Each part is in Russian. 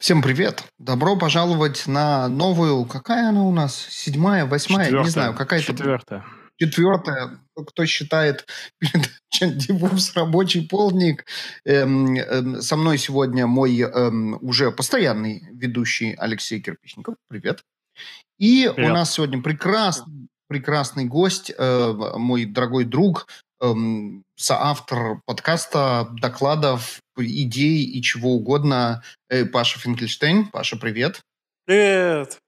Всем привет! Добро пожаловать на новую, какая она у нас? Седьмая, восьмая? Четвертая. Не знаю, какая-то Четвертая. четвертая. Кто считает Дивус рабочий полдник. Эм, эм, со мной сегодня мой эм, уже постоянный ведущий Алексей Кирпичников. Привет. И Привет. у нас сегодня прекрасный, прекрасный гость, э, мой дорогой друг, эм, соавтор подкаста, докладов, идей и чего угодно, э, Паша Финкельштейн. Паша, привет. Привет!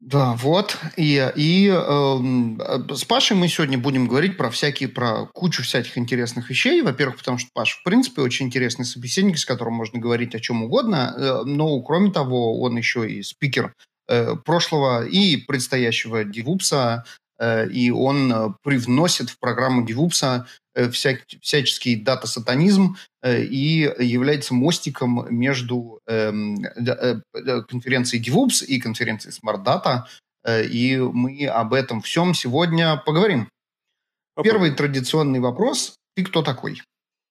Да, вот. И, и эм, э, с Пашей мы сегодня будем говорить про всякие, про кучу всяких интересных вещей. Во-первых, потому что Паша, в принципе, очень интересный собеседник, с которым можно говорить о чем угодно. Э, но, кроме того, он еще и спикер э, прошлого и предстоящего Дивупса. Э, и он э, привносит в программу Дивупса э, всяк- всяческий дата-сатанизм и является мостиком между эм, конференцией DevOps и конференцией Smart Data. И мы об этом всем сегодня поговорим. Первый традиционный вопрос. Ты кто такой?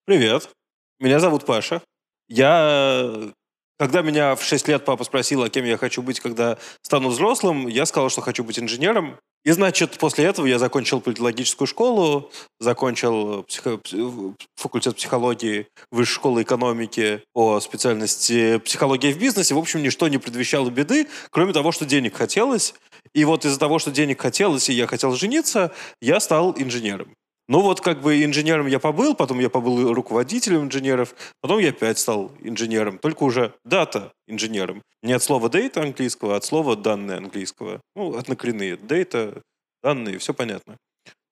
Привет. Меня зовут Паша. Я... Когда меня в 6 лет папа спросил, а кем я хочу быть, когда стану взрослым, я сказал, что хочу быть инженером. И, значит, после этого я закончил политологическую школу, закончил психо- пс- факультет психологии Высшей школы экономики по специальности психология в бизнесе. В общем, ничто не предвещало беды, кроме того, что денег хотелось. И вот из-за того, что денег хотелось, и я хотел жениться, я стал инженером. Ну вот как бы инженером я побыл, потом я побыл руководителем инженеров, потом я опять стал инженером, только уже дата инженером. Не от слова data английского, а от слова данные английского. Ну, однокоренные. Data, данные, все понятно.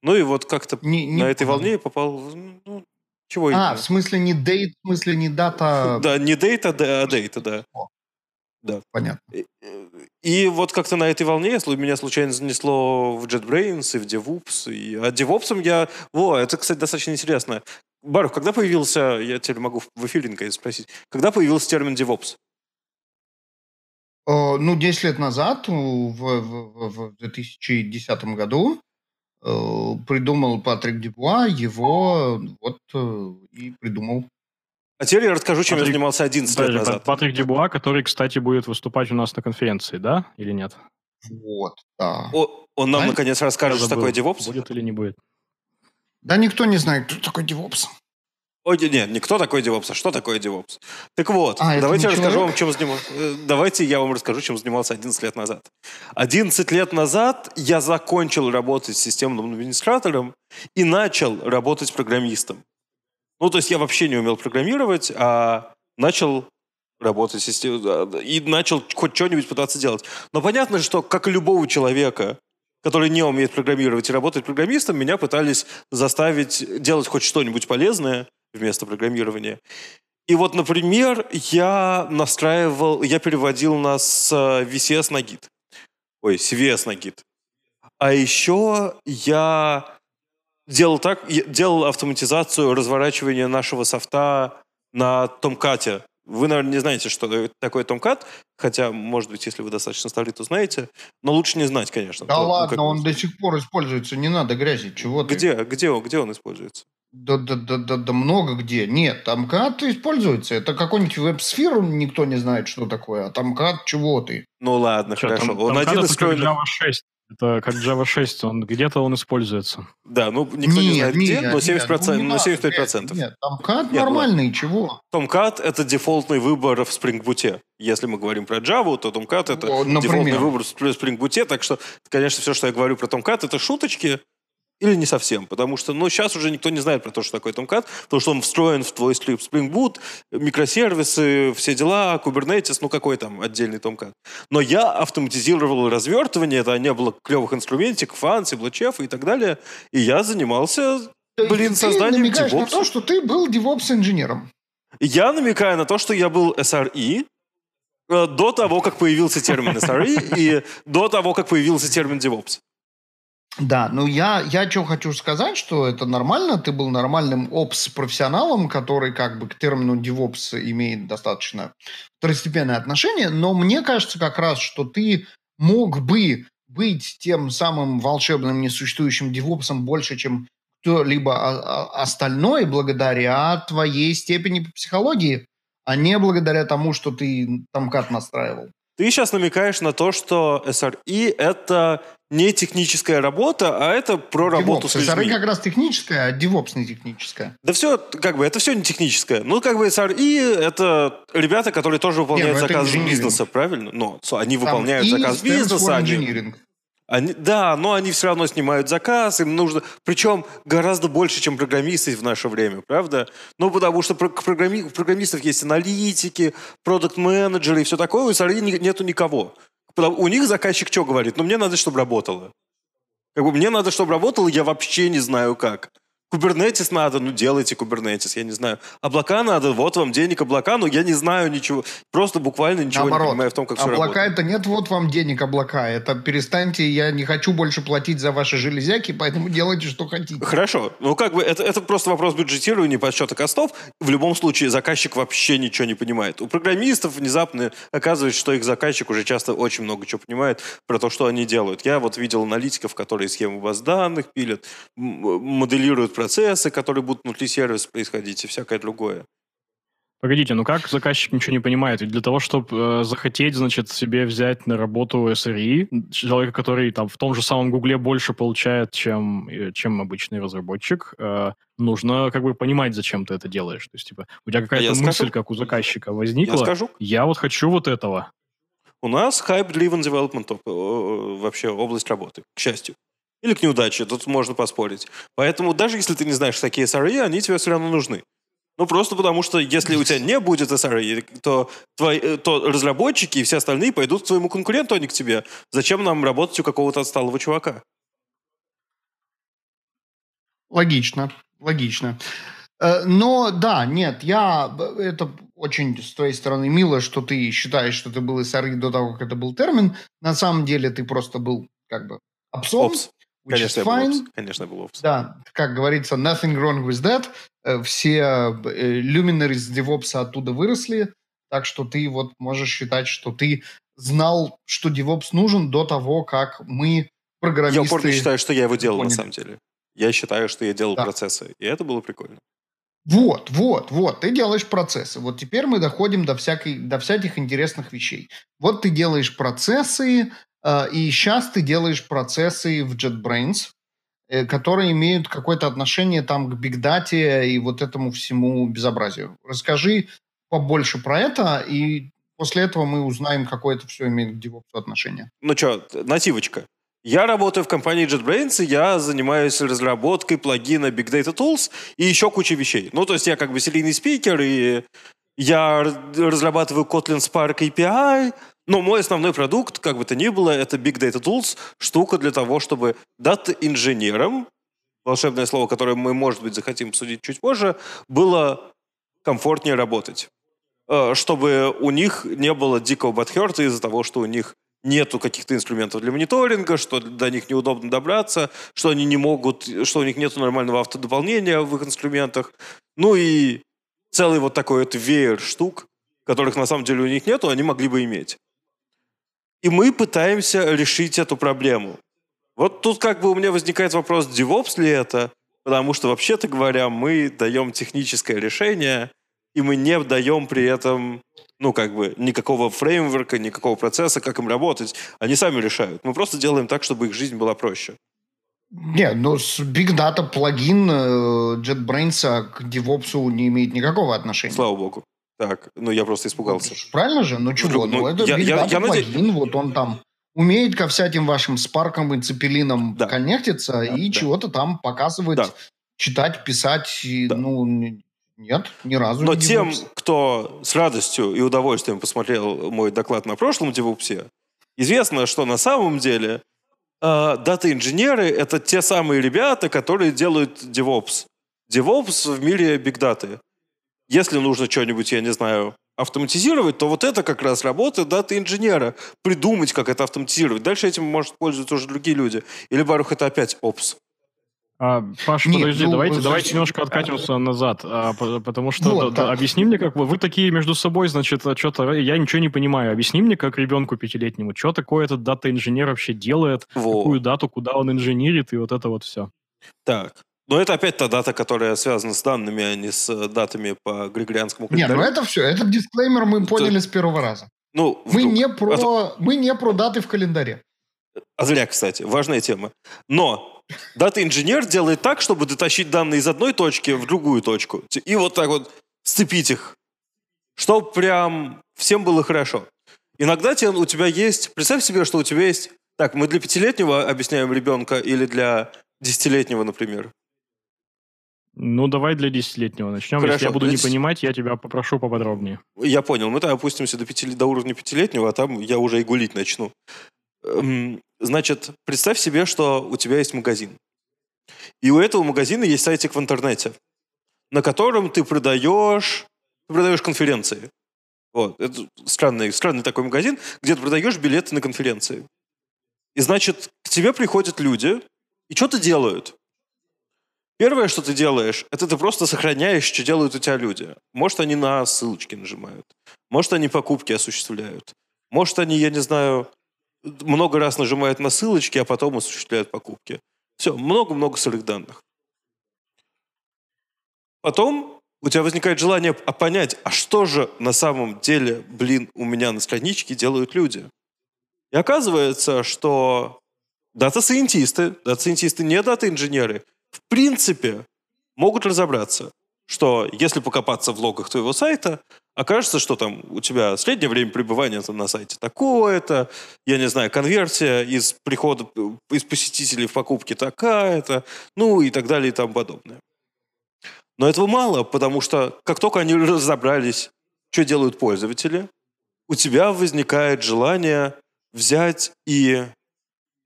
Ну и вот как-то Не- не на этой понял. волне я попал... Ну, чего А, именно? в смысле не дейт, в смысле не дата. Да, не data, да, а data, да. Понятно. И- вот как-то на этой волне меня случайно занесло в JetBrains и в DevOps. И... А DevOps я... Во, это, кстати, достаточно интересно. Барух, когда появился... Я теперь могу в эфире спросить. Когда появился термин DevOps? Э, Ну, 10 лет назад, в, в- в- в 2010 году, э, придумал Патрик Дюбуа, его вот э, и придумал. А теперь я расскажу, чем я Патрик- занимался 11 лет Подожди, назад. Патрик Дюбуа, который, кстати, будет выступать у нас на конференции, да? Или нет? Вот, да. О, он нам, Знаешь, наконец, расскажет, Я что такое DevOps. Будет или не будет? Да никто не знает, кто такой DevOps. Ой, нет, не кто такой DevOps, а что такое DevOps. Так вот, А, давайте я расскажу человек? вам, чем занимался. э, Давайте я вам расскажу, чем занимался 11 лет назад. 11 лет назад я закончил работать системным администратором и начал работать программистом. Ну, то есть я вообще не умел программировать, а начал работать и начал хоть что-нибудь пытаться делать. Но понятно, что, как и любого человека, который не умеет программировать и работать программистом, меня пытались заставить делать хоть что-нибудь полезное вместо программирования. И вот, например, я настраивал, я переводил нас с э, VCS на Git. Ой, CVS на Git. А еще я делал так, делал автоматизацию разворачивания нашего софта на Томкате. Вы, наверное, не знаете, что такое Tomcat, хотя, может быть, если вы достаточно стали, то знаете, но лучше не знать, конечно. Да То, ну, ладно, как- он до сих пор используется, не надо грязи, чего ты? Где, где, он, где он используется? Да, да, да, да, да много где. Нет, там КАТ используется. Это какой-нибудь веб-сферу никто не знает, что такое. А там КАТ чего ты? Ну ладно, Чё, хорошо. там- он там один из встроенных... Java 6. Это как Java 6, он где-то он используется. Да, ну никто не знает где, но нет, 70%, ну не но надо 75%. грязи. Нет, КАТ Нет, нормальный, чего? Tomcat — это дефолтный выбор в Spring Boot. Если мы говорим про Java, то Tomcat — это О, например. дефолтный выбор в Spring Boot. Так что, конечно, все, что я говорю про Tomcat, это шуточки или не совсем. Потому что, ну, сейчас уже никто не знает про то, что такое Tomcat, потому что он встроен в твой Spring Boot, микросервисы, все дела, Kubernetes, ну, какой там отдельный Tomcat. Но я автоматизировал развертывание, это не было клевых инструментиков, Ansible, Chef и так далее. И я занимался, блин, ты созданием намекаешь на DevOps. то, что ты был DevOps-инженером. Я намекаю на то, что я был SRE э, до того, как появился термин SRE и до того, как появился термин DevOps. Да, ну я, я что хочу сказать, что это нормально, ты был нормальным опс-профессионалом, который как бы к термину DevOps имеет достаточно второстепенное отношение, но мне кажется как раз, что ты мог бы быть тем самым волшебным несуществующим девопсом больше, чем кто-либо остальной, благодаря твоей степени по психологии. а не благодаря тому, что ты там кат настраивал. Ты сейчас намекаешь на то, что SRE — это не техническая работа, а это про работу DevOps. с людьми. SRE как раз техническая, а DevOps не техническая. Да все, как бы, это все не техническое. Ну, как бы SRE — это ребята, которые тоже выполняют Не, ну это заказ инжиниринг. бизнеса, правильно? Но они Там выполняют E заказ бизнеса, они, они- да, но они все равно снимают заказ, им нужно, причем гораздо больше, чем программисты в наше время, правда? Ну, потому что про- программи- у программистов есть аналитики, продукт-менеджеры и все такое, у SRE нету никого. У них заказчик что говорит? Ну, мне надо, чтобы работало. Как бы мне надо, чтобы работало, я вообще не знаю как. Кубернетис надо, ну делайте кубернетис, я не знаю. Облака надо, вот вам денег облака, но я не знаю ничего. Просто буквально ничего не Наоборот, понимаю в том, как все облака это нет, вот вам денег облака. Это перестаньте, я не хочу больше платить за ваши железяки, поэтому делайте, что хотите. Хорошо. Ну, как бы, это, это просто вопрос бюджетирования, подсчета костов. В любом случае, заказчик вообще ничего не понимает. У программистов внезапно оказывается, что их заказчик уже часто очень много чего понимает про то, что они делают. Я вот видел аналитиков, которые схемы баз данных пилят, моделируют процессы, которые будут внутри сервиса происходить и всякое другое. Погодите, ну как заказчик ничего не понимает? Ведь для того, чтобы захотеть, значит, себе взять на работу SRE, человека, который там в том же самом Гугле больше получает, чем, э, чем обычный разработчик, э, нужно как бы понимать, зачем ты это делаешь. То есть, типа, у тебя какая-то я мысль, скажу. как у заказчика, Я возникла. скажу, Я вот хочу вот этого. у нас hype-driven development э, э, вообще область работы, к счастью. Или к неудаче, тут можно поспорить. Поэтому даже если ты не знаешь, такие SRE, они тебе все равно нужны. Ну, просто потому что если у тебя не будет SRE, то, твои, э, то разработчики и все остальные пойдут к своему конкуренту, а не к тебе. Зачем нам работать у какого-то отсталого чувака? Логично, логично. Э, Но да, нет, я это очень с твоей стороны мило, что ты считаешь, что ты был SRE до того, как это был термин. На самом деле ты просто был как бы опсом, Опс. Конечно, fine. Конечно, был опс. Да, как говорится, nothing wrong with that. Э, Все э, luminaries DevOps оттуда выросли, так что ты вот можешь считать, что ты знал, что DevOps нужен до того, как мы, программисты... Я упорно считаю, что я его делал поняли. на самом деле. Я считаю, что я делал Да. процессы. И это было прикольно. Вот, вот, вот, ты делаешь процессы. Вот теперь мы доходим до, всякой, до всяких интересных вещей. Вот ты делаешь процессы, и сейчас ты делаешь процессы в JetBrains, э, которые имеют какое-то отношение там к бигдате и вот этому всему безобразию. Расскажи побольше про это, и после этого мы узнаем, какое это все имеет к DevOps отношение. Ну что, нативочка. Я работаю в компании JetBrains, и я занимаюсь разработкой плагина Big Data Tools и еще кучей вещей. Ну, то есть я как бы серийный спикер, и я разрабатываю Kotlin Spark API, но мой основной продукт, как бы то ни было, это Big Data Tools, штука для того, чтобы дата-инженерам, волшебное слово, которое мы, может быть, захотим обсудить чуть позже, было комфортнее работать. Э, Чтобы у них не было дикого бадхерта из-за того, что у них нету каких-то инструментов для мониторинга, что до них неудобно добраться, что они не могут, что у них нету нормального автодополнения в их инструментах. Ну и целый вот такой вот веер штук, которых на самом деле у них нету, они могли бы иметь. И мы пытаемся решить эту проблему. Вот тут как бы у меня возникает вопрос, DevOps ли это? Потому что, вообще-то говоря, мы даем техническое решение, и мы не даем при этом, ну, как бы, никакого фреймворка, никакого процесса, как им работать. Они сами решают. Мы просто делаем так, чтобы их жизнь была проще. Не, ну с Big Data плагин э, JetBrains к DevOps не имеет никакого отношения. Слава богу. Так, ну я просто испугался. Правильно же? Ну чего? Ну, Ну, это я- я- я наде- плагин, вот он там умеет ко всяким вашим спаркам и цепелинам Да. коннектиться Да, и да. чего-то там показывать, Да. читать, писать. и, Да. Ну, нет, ни разу Но не тем, DevOps. кто с радостью и удовольствием посмотрел мой доклад на прошлом DevOps, известно, что на самом деле э, дата-инженеры — это те самые ребята, которые делают DevOps. DevOps в мире Data. Если нужно что-нибудь, я не знаю, автоматизировать, то вот это как раз работа дата-инженера. Придумать, как это автоматизировать. Дальше этим может пользоваться уже другие люди. Или, Барух, это опять Опс. А, Паш, Нет, подожди, ну, давайте, э, давайте немножко откатимся назад, а, по- потому что Вот, да, да, да. объясни мне, как вы, вы такие между собой, значит, что-то я ничего не понимаю. Объясни мне, как ребенку пятилетнему, что такое этот дата-инженер вообще делает, Во. какую дату, куда он инженерит и вот это вот все. Так, Но это опять та дата, которая связана с данными, а не с э, датами по григорианскому Нет, календарю. ну это все. Этот дисклеймер мы Это- поняли с первого раза. Ну, Мы вдруг. не про, мы не про даты в календаре. А зря, кстати, важная тема. Но дата-инженер делает так, чтобы дотащить данные из одной точки в другую точку. И вот так вот сцепить их. Чтоб прям всем было хорошо. Иногда у тебя есть... Представь себе, что у тебя есть... Так, мы для пятилетнего объясняем ребенка или для десятилетнего, например? Ну, давай для десятилетнего начнем. Хорошо, Если я буду не понимать, я тебя попрошу поподробнее. Я понял. Мы тогда опустимся до, пяти, до уровня пятилетнего, а там я уже и гулить начну. Эм, Значит, представь себе, что у тебя есть магазин. И у этого магазина есть сайтик в интернете, на котором ты продаешь, ты продаешь конференции. Вот. Это странный, странный такой магазин, где ты продаешь билеты на конференции. И значит, к тебе приходят люди, и что-то делают. Первое, что ты делаешь, это ты просто сохраняешь, что делают у тебя люди. Может, они на ссылочки нажимают. Может, они покупки осуществляют. Может, они, я не знаю, много раз нажимают на ссылочки, а потом осуществляют покупки. Все, много-много сырых данных. Потом у тебя возникает желание а понять, а что же на самом деле, блин, у меня на страничке делают люди. И оказывается, что дата-сайентисты, дата-сайентисты не дата-инженеры, в принципе могут разобраться, что если покопаться в логах твоего сайта, окажется, что там у тебя среднее время пребывания на сайте такое-то, я не знаю, конверсия из прихода, из посетителей в покупки такая-то, ну и так далее и тому подобное. Но этого мало, потому что как только они разобрались, что делают пользователи, у тебя возникает желание взять и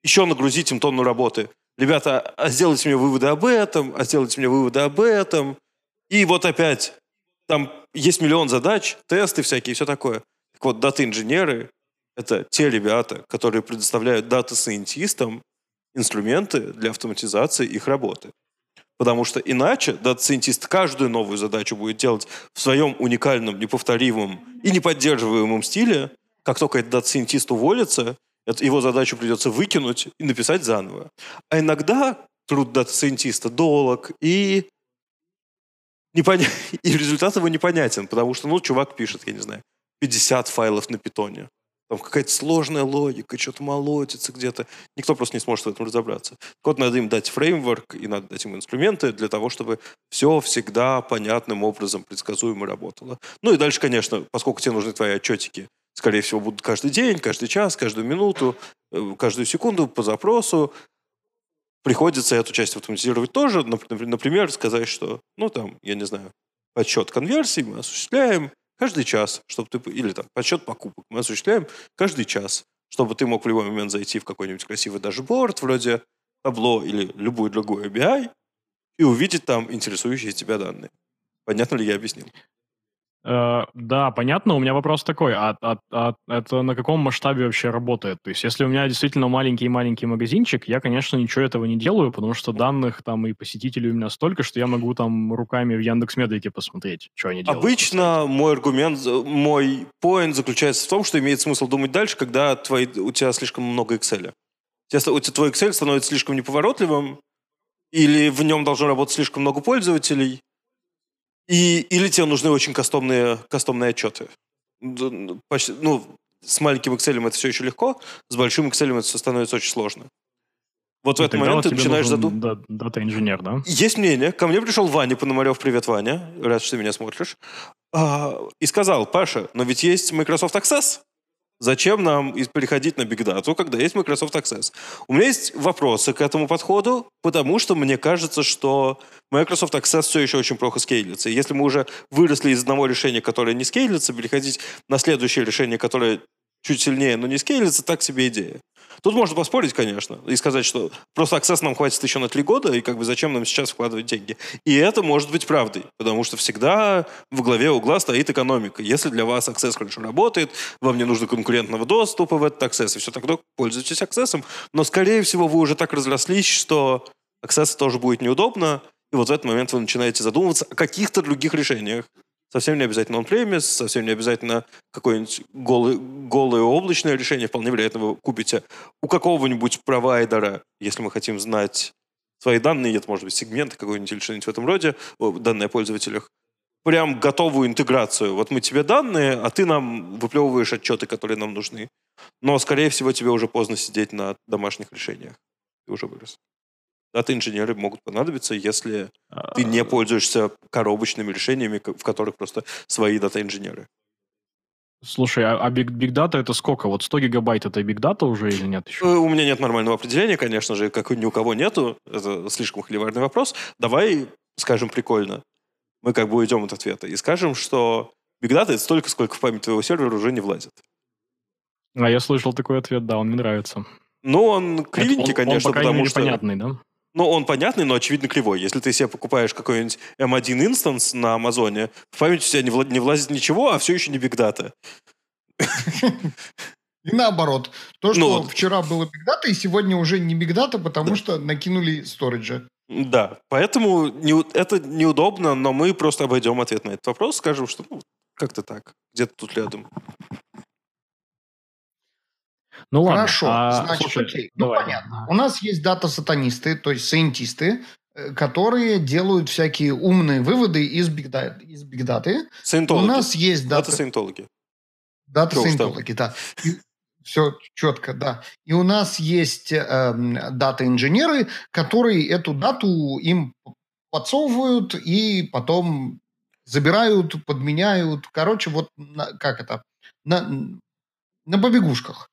еще нагрузить им тонну работы. Ребята, а сделайте мне выводы об этом, а сделайте мне выводы об этом. И вот опять, там есть миллион задач, тесты всякие, все такое. Так вот, дата-инженеры — это те ребята, которые предоставляют data scientist ам инструменты для автоматизации их работы. Потому что иначе data scientist каждую новую задачу будет делать в своем уникальном, неповторимом и неподдерживаемом стиле. Как только этот data scientist уволится, его задачу придется выкинуть и написать заново. А иногда труд data scientist а долг и непоня... и результат его непонятен, потому что, ну, чувак пишет, я не знаю, 50 файлов на питоне. Там какая-то сложная логика, что-то молотится где-то. Никто просто не сможет в этом разобраться. Так вот, надо им дать фреймворк и надо дать им инструменты для того, чтобы все всегда понятным образом, предсказуемо работало. Ну и дальше, конечно, поскольку тебе нужны твои отчетики, скорее всего, будут каждый день, каждый час, каждую минуту, э, каждую секунду по запросу, приходится эту часть автоматизировать тоже. Нап- Например, сказать, что, ну, там, я не знаю, подсчет конверсий мы осуществляем каждый час, чтобы ты... Или там подсчет покупок мы осуществляем каждый час, чтобы ты мог в любой момент зайти в какой-нибудь красивый дашборд вроде табло или любую другую ABI и увидеть там интересующие тебя данные. Понятно ли я объяснил? Э, да, понятно. У меня вопрос такой, а, а- а это на каком масштабе вообще работает? То есть, если у меня действительно маленький-маленький магазинчик, я, конечно, ничего этого не делаю, потому что данных там и посетителей у меня столько, что я могу там руками в Яндекс.Медике посмотреть, что они делают. Обычно мой аргумент, мой поинт заключается в том, что имеет смысл думать дальше, когда твои, у тебя слишком много Excel. Если у тебя твой Excel становится слишком неповоротливым, или в нем должно работать слишком много пользователей, и, или тебе нужны очень кастомные, кастомные отчеты. Почти, ну, с маленьким Excel это все еще легко, с большим Excel это все становится очень сложно. Вот в И этот момент ты начинаешь задумываться. да- дата-инженер, да? Есть мнение. Ко мне пришел Ваня Пономарев. Привет, Ваня. Рад, что ты меня смотришь. А, И сказал, Паша, но ведь есть Microsoft Access. Зачем нам переходить на Data, когда есть Microsoft Access? У меня есть вопросы к этому подходу, потому что мне кажется, что Microsoft Access все еще очень плохо скейлится. Если мы уже выросли из одного решения, которое не скейлится, переходить на следующее решение, которое чуть сильнее, но не скейлится, так себе идея. Тут можно поспорить, конечно, и сказать, что просто Access нам хватит еще на три года, и как бы зачем нам сейчас вкладывать деньги. И это может быть правдой, потому что всегда в главе угла стоит экономика. Если для вас Access хорошо работает, вам не нужно конкурентного доступа в этот Access, и все тогда пользуйтесь Access. Но, скорее всего, вы уже так разрослись, что Access тоже будет неудобно, и вот в этот момент вы начинаете задумываться о каких-то других решениях. Совсем не обязательно он-премис, совсем не обязательно какое-нибудь голое, голое облачное решение. Вполне вероятно, вы купите у какого-нибудь провайдера, если мы хотим знать свои данные, это может быть сегменты какой-нибудь или что-нибудь в этом роде, данные о пользователях, прям готовую интеграцию. Вот мы тебе данные, а ты нам выплевываешь отчеты, которые нам нужны. Но, скорее всего, тебе уже поздно сидеть на домашних решениях. Ты уже вырос. Дата-инженеры могут понадобиться, если ты не а. пользуешься коробочными решениями, в которых просто свои дата-инженеры. Слушай, а, а Big, Big Data это сколько? Вот 100 гигабайт это Big Data уже или нет еще? Э, у меня нет нормального определения, конечно же, как ни у кого нету. Это слишком холиварный вопрос. Давай скажем прикольно. Мы как бы уйдем от ответа и скажем, что Big Data это столько, сколько в память твоего сервера уже не влазит. А я слышал такой ответ, да, он мне нравится. Ну, он кривенький, он, конечно, он, по потому мере, что... понятный, да? Ну, он понятный, но, очевидно, кривой. Если ты себе покупаешь какой-нибудь M1 инстанс на Амазоне, в память у тебя не, влазит ничего, а все еще не Big Data. И наоборот. То, что ну, вчера было Big Data, и сегодня уже не Big Data, потому да. что накинули сториджа. Да, поэтому не, это неудобно, но мы просто обойдем ответ на этот вопрос, скажем, что ну, как-то так, где-то тут рядом. Ну ладно. Хорошо, а, значит, слушай, окей. Ну, понятно. У нас есть дата-сатанисты, то есть сайентисты, э, которые делают всякие умные выводы из бигдаты. Из бигдаты. У нас есть дата... Дата-саентологи. Дата-саентологи, да. И все четко, да. И у нас есть э, дата-инженеры, которые эту дату им подсовывают и потом забирают, подменяют. Короче, вот на, как это? На, на побегушках.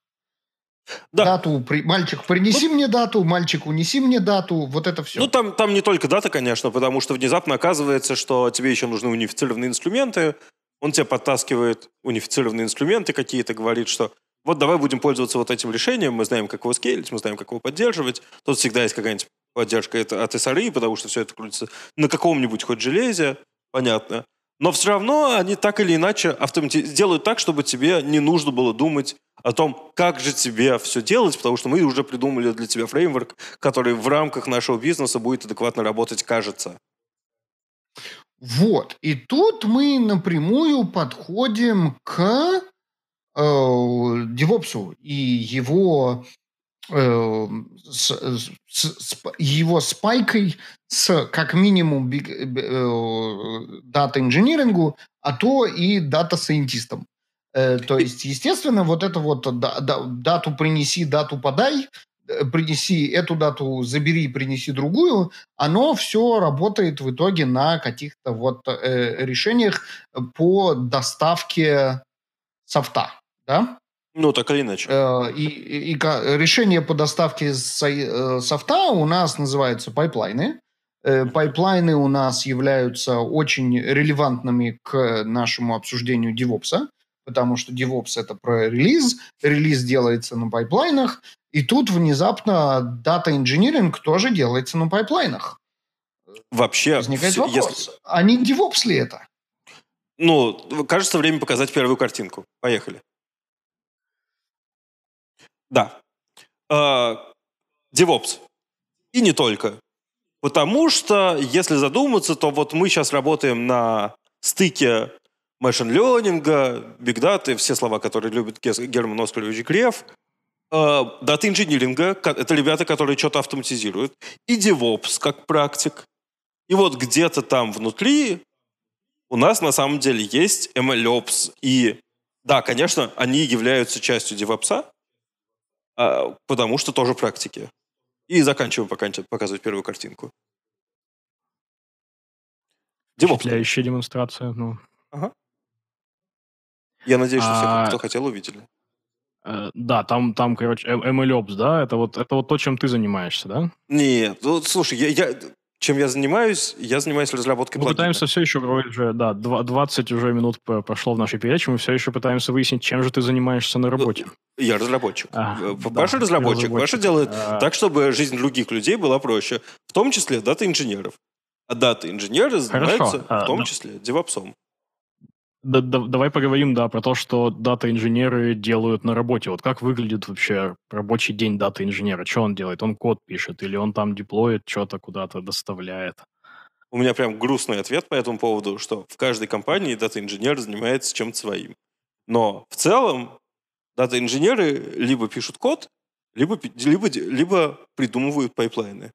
Да. Дату, при, мальчик, принеси ну, мне дату, мальчик, унеси мне дату, вот это все. Ну, там, там не только дата, конечно, потому что внезапно оказывается, что тебе еще нужны унифицированные инструменты, он тебе подтаскивает унифицированные инструменты какие-то, говорит, что вот давай будем пользоваться вот этим решением, мы знаем, как его скейлить, мы знаем, как его поддерживать. Тут всегда есть какая-нибудь поддержка от SRI, потому что все это крутится на каком-нибудь хоть железе, понятно. Но все равно они так или иначе автомати- делают так, чтобы тебе не нужно было думать о том, как же тебе все делать, потому что мы уже придумали для тебя фреймворк, который в рамках нашего бизнеса будет адекватно работать, кажется. Вот. И тут мы напрямую подходим к э, DevOps и его э, с, с, с его спайкой с как минимум э, а то и дата-сайентистом. Э, то есть, естественно, вот это вот да, да, дату принеси, дату подай, э, принеси эту дату, забери, принеси другую, оно все работает в итоге на каких-то вот э, решениях по доставке софта, да? Ну, так или иначе. Э, и, и, и решение по доставке э, софта у нас называются пайплайны. Э, пайплайны у нас являются очень релевантными к нашему обсуждению DevOps, потому что DevOps это про релиз, релиз делается на пайплайнах, и тут внезапно data engineering тоже делается на пайплайнах. Вообще, возникает все, вопрос: если... а не DevOps ли это? Ну, кажется, время показать первую картинку. Поехали. Да. Э, DevOps. И не только. Потому что, если задуматься, то вот мы сейчас работаем на стыке машин ленинга, биг даты, все слова, которые любит Герман Оскарович Греф, дата инжиниринга, это ребята, которые что-то автоматизируют, и DevOps как практик. И вот где-то там внутри у нас на самом деле есть MLOps. И да, конечно, они являются частью DevOps, а, потому что тоже практики. И заканчиваем пока показывать первую картинку. Впечатляющая демонстрация. Ну. Ага. Я надеюсь, что а... все, кто хотел, увидели. Э, да, там, там, короче, MLOps, да? Это вот, это вот то, чем ты занимаешься, да? Нет, ну, слушай, я, я, чем я занимаюсь? Я занимаюсь разработкой Мы плагина. пытаемся все еще, уже, да, 20 уже минут прошло в нашей передаче, мы все еще пытаемся выяснить, чем же ты занимаешься на работе. Я разработчик. А, э, Паша да, разработчик. разработчик. Паша делает а... так, чтобы жизнь других людей была проще. В том числе дата-инженеров. А дата-инженеры занимаются а, в том да. числе девопсом. Да, да, давай поговорим, да, про то, что дата-инженеры делают на работе. Вот как выглядит вообще рабочий день дата-инженера? Что он делает? Он код пишет или он там деплоит, что-то куда-то доставляет? У меня прям грустный ответ по этому поводу, что в каждой компании дата-инженер занимается чем-то своим. Но в целом дата-инженеры либо пишут код, либо, либо, либо придумывают пайплайны.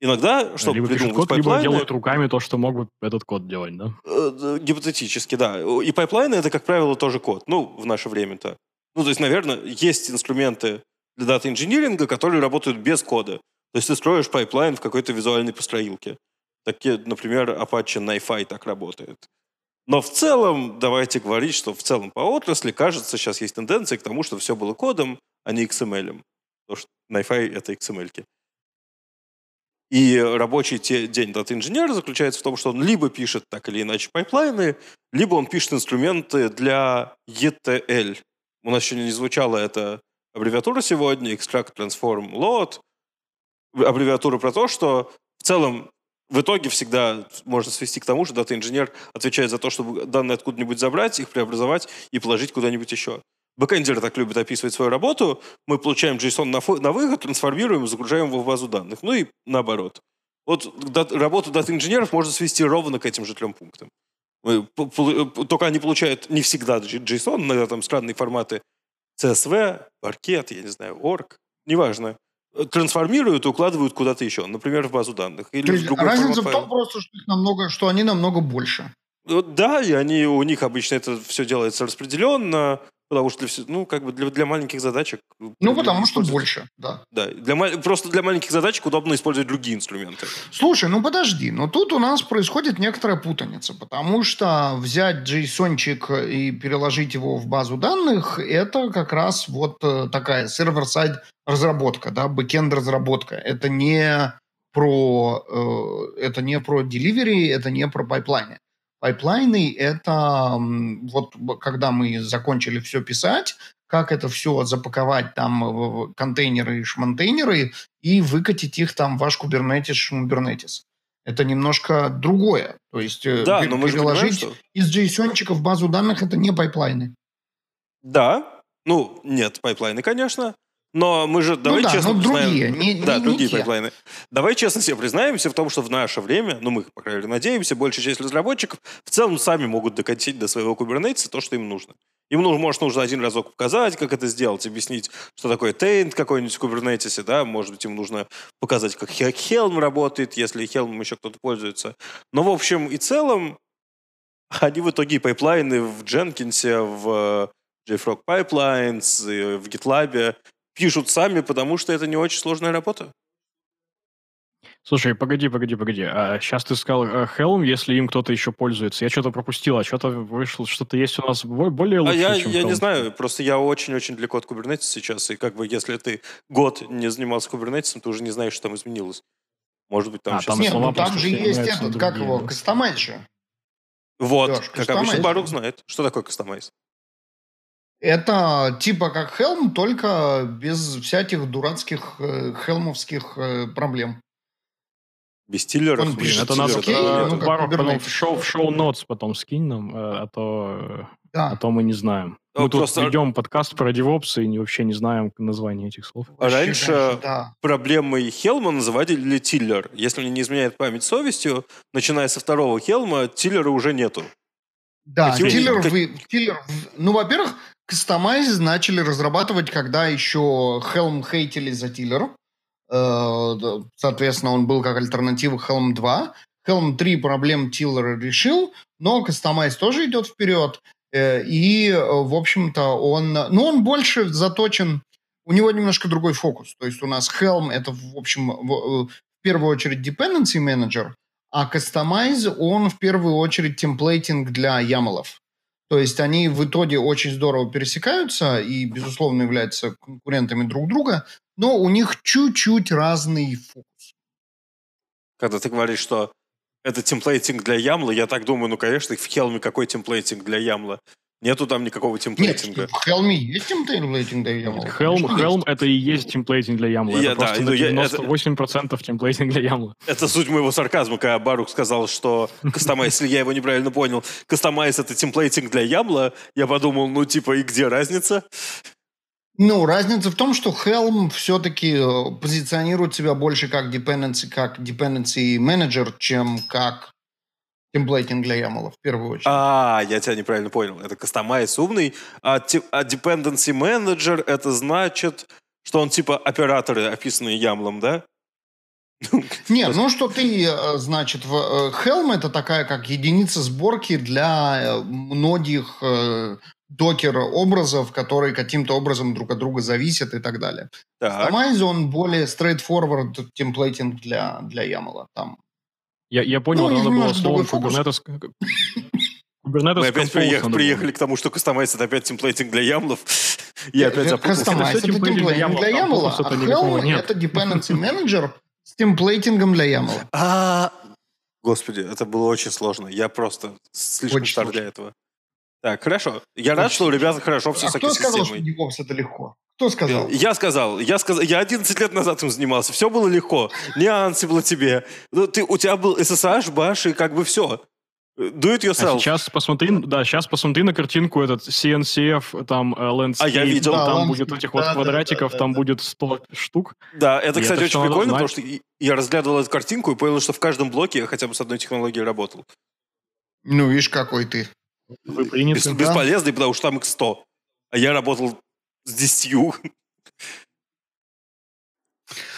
Иногда, чтобы либо придумывать код, либо пайплайны... делают руками то, что мог бы этот код делать, да? Э, д- Гипотетически, да. И пайплайны это, как правило, тоже код. Ну, в наше время-то. Ну, то есть, наверное, есть инструменты для дата-инжиниринга, которые работают без кода. То есть ты строишь пайплайн в какой-то визуальной построилке. Такие, например, Apache NiFi так работает. Но в целом, давайте говорить, что в целом по отрасли, кажется, сейчас есть тенденция к тому, что все было кодом, а не XML. Потому что NiFi — это XML. -ки. И рабочий день дата-инженера заключается в том, что он либо пишет так или иначе пайплайны, либо он пишет инструменты для ETL. У нас еще не звучала эта аббревиатура сегодня, Extract, Transform, Load. Аббревиатура про то, что в целом в итоге всегда можно свести к тому, что дата-инженер отвечает за то, чтобы данные откуда-нибудь забрать, их преобразовать и положить куда-нибудь еще. Бэкэндеры так любят описывать свою работу. Мы получаем JSON на, фо- на выход, трансформируем и загружаем его в базу данных. Ну и наоборот. Вот дат- работу дата-инженеров можно свести ровно к этим же трем пунктам. Мы Только они получают не всегда JSON, иногда там странные форматы CSV, паркет, я не знаю, org, неважно. Трансформируют и укладывают куда-то еще, например, в базу данных. Или То в есть другой разница в том просто, что, их намного, что они намного больше. Да, и они, у них обычно это все делается распределенно, потому что для, ну, как бы для, для маленьких задачек... Ну, потому что больше, да. Да, для, просто для маленьких задачек удобно использовать другие инструменты. Слушай, ну подожди, но тут у нас происходит некоторая путаница, потому что взять JSON и переложить его в базу данных, это как раз вот э, такая server-side разработка, да, бэкенд разработка. Это не про, э, это не про delivery, это не про пайплайны. Пайплайны – это вот когда мы закончили все писать, как это все запаковать там контейнеры и шмонтейнеры и выкатить их там в ваш Kubernetes, Kubernetes. Это немножко другое. То есть э, Да, но мы же понимаем, переложить что... из JSON в базу данных это не пайплайны. Да, ну, нет, пайплайны, конечно, но мы же, давай ну да, честно но другие, признаем- не, Да, не- не другие те. пайплайны. Давай честно себе признаемся в том, что в наше время, ну, мы, по крайней мере, надеемся, большая часть разработчиков в целом сами могут докатить до своего Kubernetes то, что им нужно. Им нужно, может, нужно один разок показать, как это сделать, объяснить, что такое taint какой-нибудь в Kubernetes, да, может быть, им нужно показать, как Helm, Helm работает, если Helm еще кто-то пользуется. Но, в общем и целом, они в итоге пайплайны в Jenkins, в э, JFrog Pipelines, в GitLab пишут сами, потому что это не очень сложная работа. Слушай, погоди, погоди, погоди. А сейчас ты сказал э, Helm, если им кто-то еще пользуется. Я что-то пропустил, а что-то вышло, что-то есть у нас бо- более а лучшее, я, чем, я не, Helm? знаю, просто я очень-очень далеко от Kubernetes сейчас, и как бы если ты год не занимался Kubernetes, ты уже не знаешь, что там изменилось. Может быть, там А, сейчас... Нет, ну там же есть этот, как другие, его, да. кастомайз же. Вот, Лёш, как обычно. Барук знает, что такое кастомайз. Это типа как Helm, только без всяких дурацких э, хелмовских э, проблем. Без тиллеров. Он без Блин, это надо э, нету. ну, как Барух потом в шоу, в шоу-нотс потом скинь нам, э, а то, э, а Да. то мы не знаем. Ну, Мы тут просто- ведем подкаст про DevOps и не- вообще не знаем название этих слов. Вообще, Раньше конечно, да. проблемой Хелма называли тиллер. Если мне не изменяет память совестью, начиная со второго Хелма, тиллера уже нету. Да, Какие как- вы, тиллер, в- ну, во-первых, кастомайз начали разрабатывать, когда еще Helm хейтили за тиллер. Э, Соответственно, он был как альтернатива Helm 2. Helm 3 проблем тиллера решил, но кастомайз тоже идет вперед. Э, И, в общем-то, он... Ну, он больше заточен... У него немножко другой фокус. То есть у нас Helm — это, в общем, в, э, в первую очередь dependency manager, а Customize, он в первую очередь темплейтинг для ямлов. То есть они в итоге очень здорово пересекаются и, безусловно, являются конкурентами друг друга, но у них чуть-чуть разный фокус. Когда ты говоришь, что это темплейтинг для Ямла, я так думаю, ну, конечно, в Хелме какой темплейтинг для Ямла? Нету там никакого Нет, темплейтинга. в Helm есть темплейтинг для ямлов? Helm, Helm это и есть темплейтинг для Ямла. Я- это да, просто ну, на я- это- 98% темплейтинг для Ямла. Это суть моего сарказма, когда Барук сказал, что кастомайз, если я его неправильно понял, кастомайз это темплейтинг для Ямла, я подумал, ну, типа, и где разница? Ну, разница в том, что Helm все-таки э, позиционирует себя больше как dependency, как dependency manager, чем как темплейтинг для ямлов, в первую очередь. А, я тебя неправильно понял. Это кастомайз умный, а, а dependency manager это значит, что он типа операторы, описанные Ямлом, да? Не, ну что ты, э, значит, в э, Helm это такая как единица сборки для э, многих докер-образов, которые каким-то образом друг от друга зависят и так далее. Так. Customize, он более straightforward темплейтинг для, для YAML. Там. Я, я понял, ну, надо было словом Kubernetes... Kubernetes Мы опять приехали, приехали к тому, что Customize это опять темплейтинг для ямлов. Я опять запутался. Customize это темплейтинг для YAML, а Helm это dependency manager с темплейтингом для YAML. А, господи, это было очень сложно. Я просто слишком очень стар для этого. Так, хорошо. Я рад, что у ребят хорошо все а с кто сказал, что DevOps это легко? Кто сказал? Я сказал, я сказал, я 11 лет назад им занимался, все было легко, не было тебе, ну, ты, у тебя был SSH, баш и как бы все. Do it yourself. А сейчас посмотри, да, сейчас посмотри на картинку этот CNCF, там э, landscape, а я видел. там да, будет этих да, вот квадратиков, да, да, там да. будет 100 штук. Да, это, кстати, очень прикольно, потому что я разглядывал эту картинку и понял, что в каждом блоке я хотя бы с одной технологией работал. Ну, видишь, какой ты. Вы приняты. Бес, да? Бесполезный, потому что там их 100. А я работал с 10.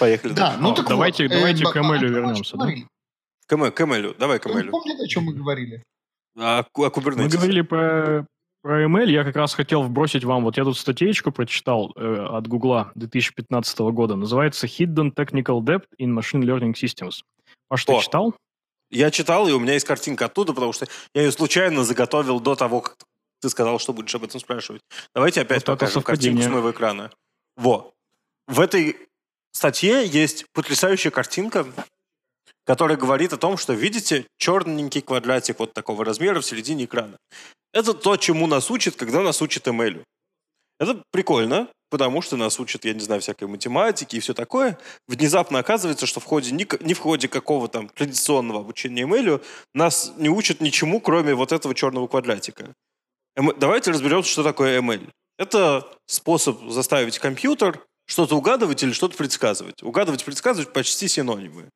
Поехали. Да, ну так давайте, вот, давайте э, к Эмелю вернемся. Да? КМ, КМЛю, давай КМЛю. Помните, о чем мы говорили? А, о Kubernetes. Мы говорили про, про ML. Я как раз хотел вбросить вам, вот я тут статейку прочитал э, от Гугла 2015 года. Называется Hidden Technical Depth in Machine Learning Systems. Паш, ты читал? Я читал, и у меня есть картинка оттуда, потому что я ее случайно заготовил до того, как ты сказал, что будешь об этом спрашивать. Давайте опять вот покажем картинку с моего экрана. Во. В этой статье есть потрясающая картинка, который говорит о том, что видите черненький квадратик вот такого размера в середине экрана. Это то, чему нас учат, когда нас учат ML. Это прикольно, потому что нас учат, я не знаю, всякой математики и все такое. Внезапно оказывается, что в ходе, не в ходе какого там традиционного обучения ML нас не учат ничему, кроме вот этого черного квадратика. Эм, давайте разберемся, что такое ML. Это способ заставить компьютер что-то угадывать или что-то предсказывать. Угадывать, предсказывать почти синонимы.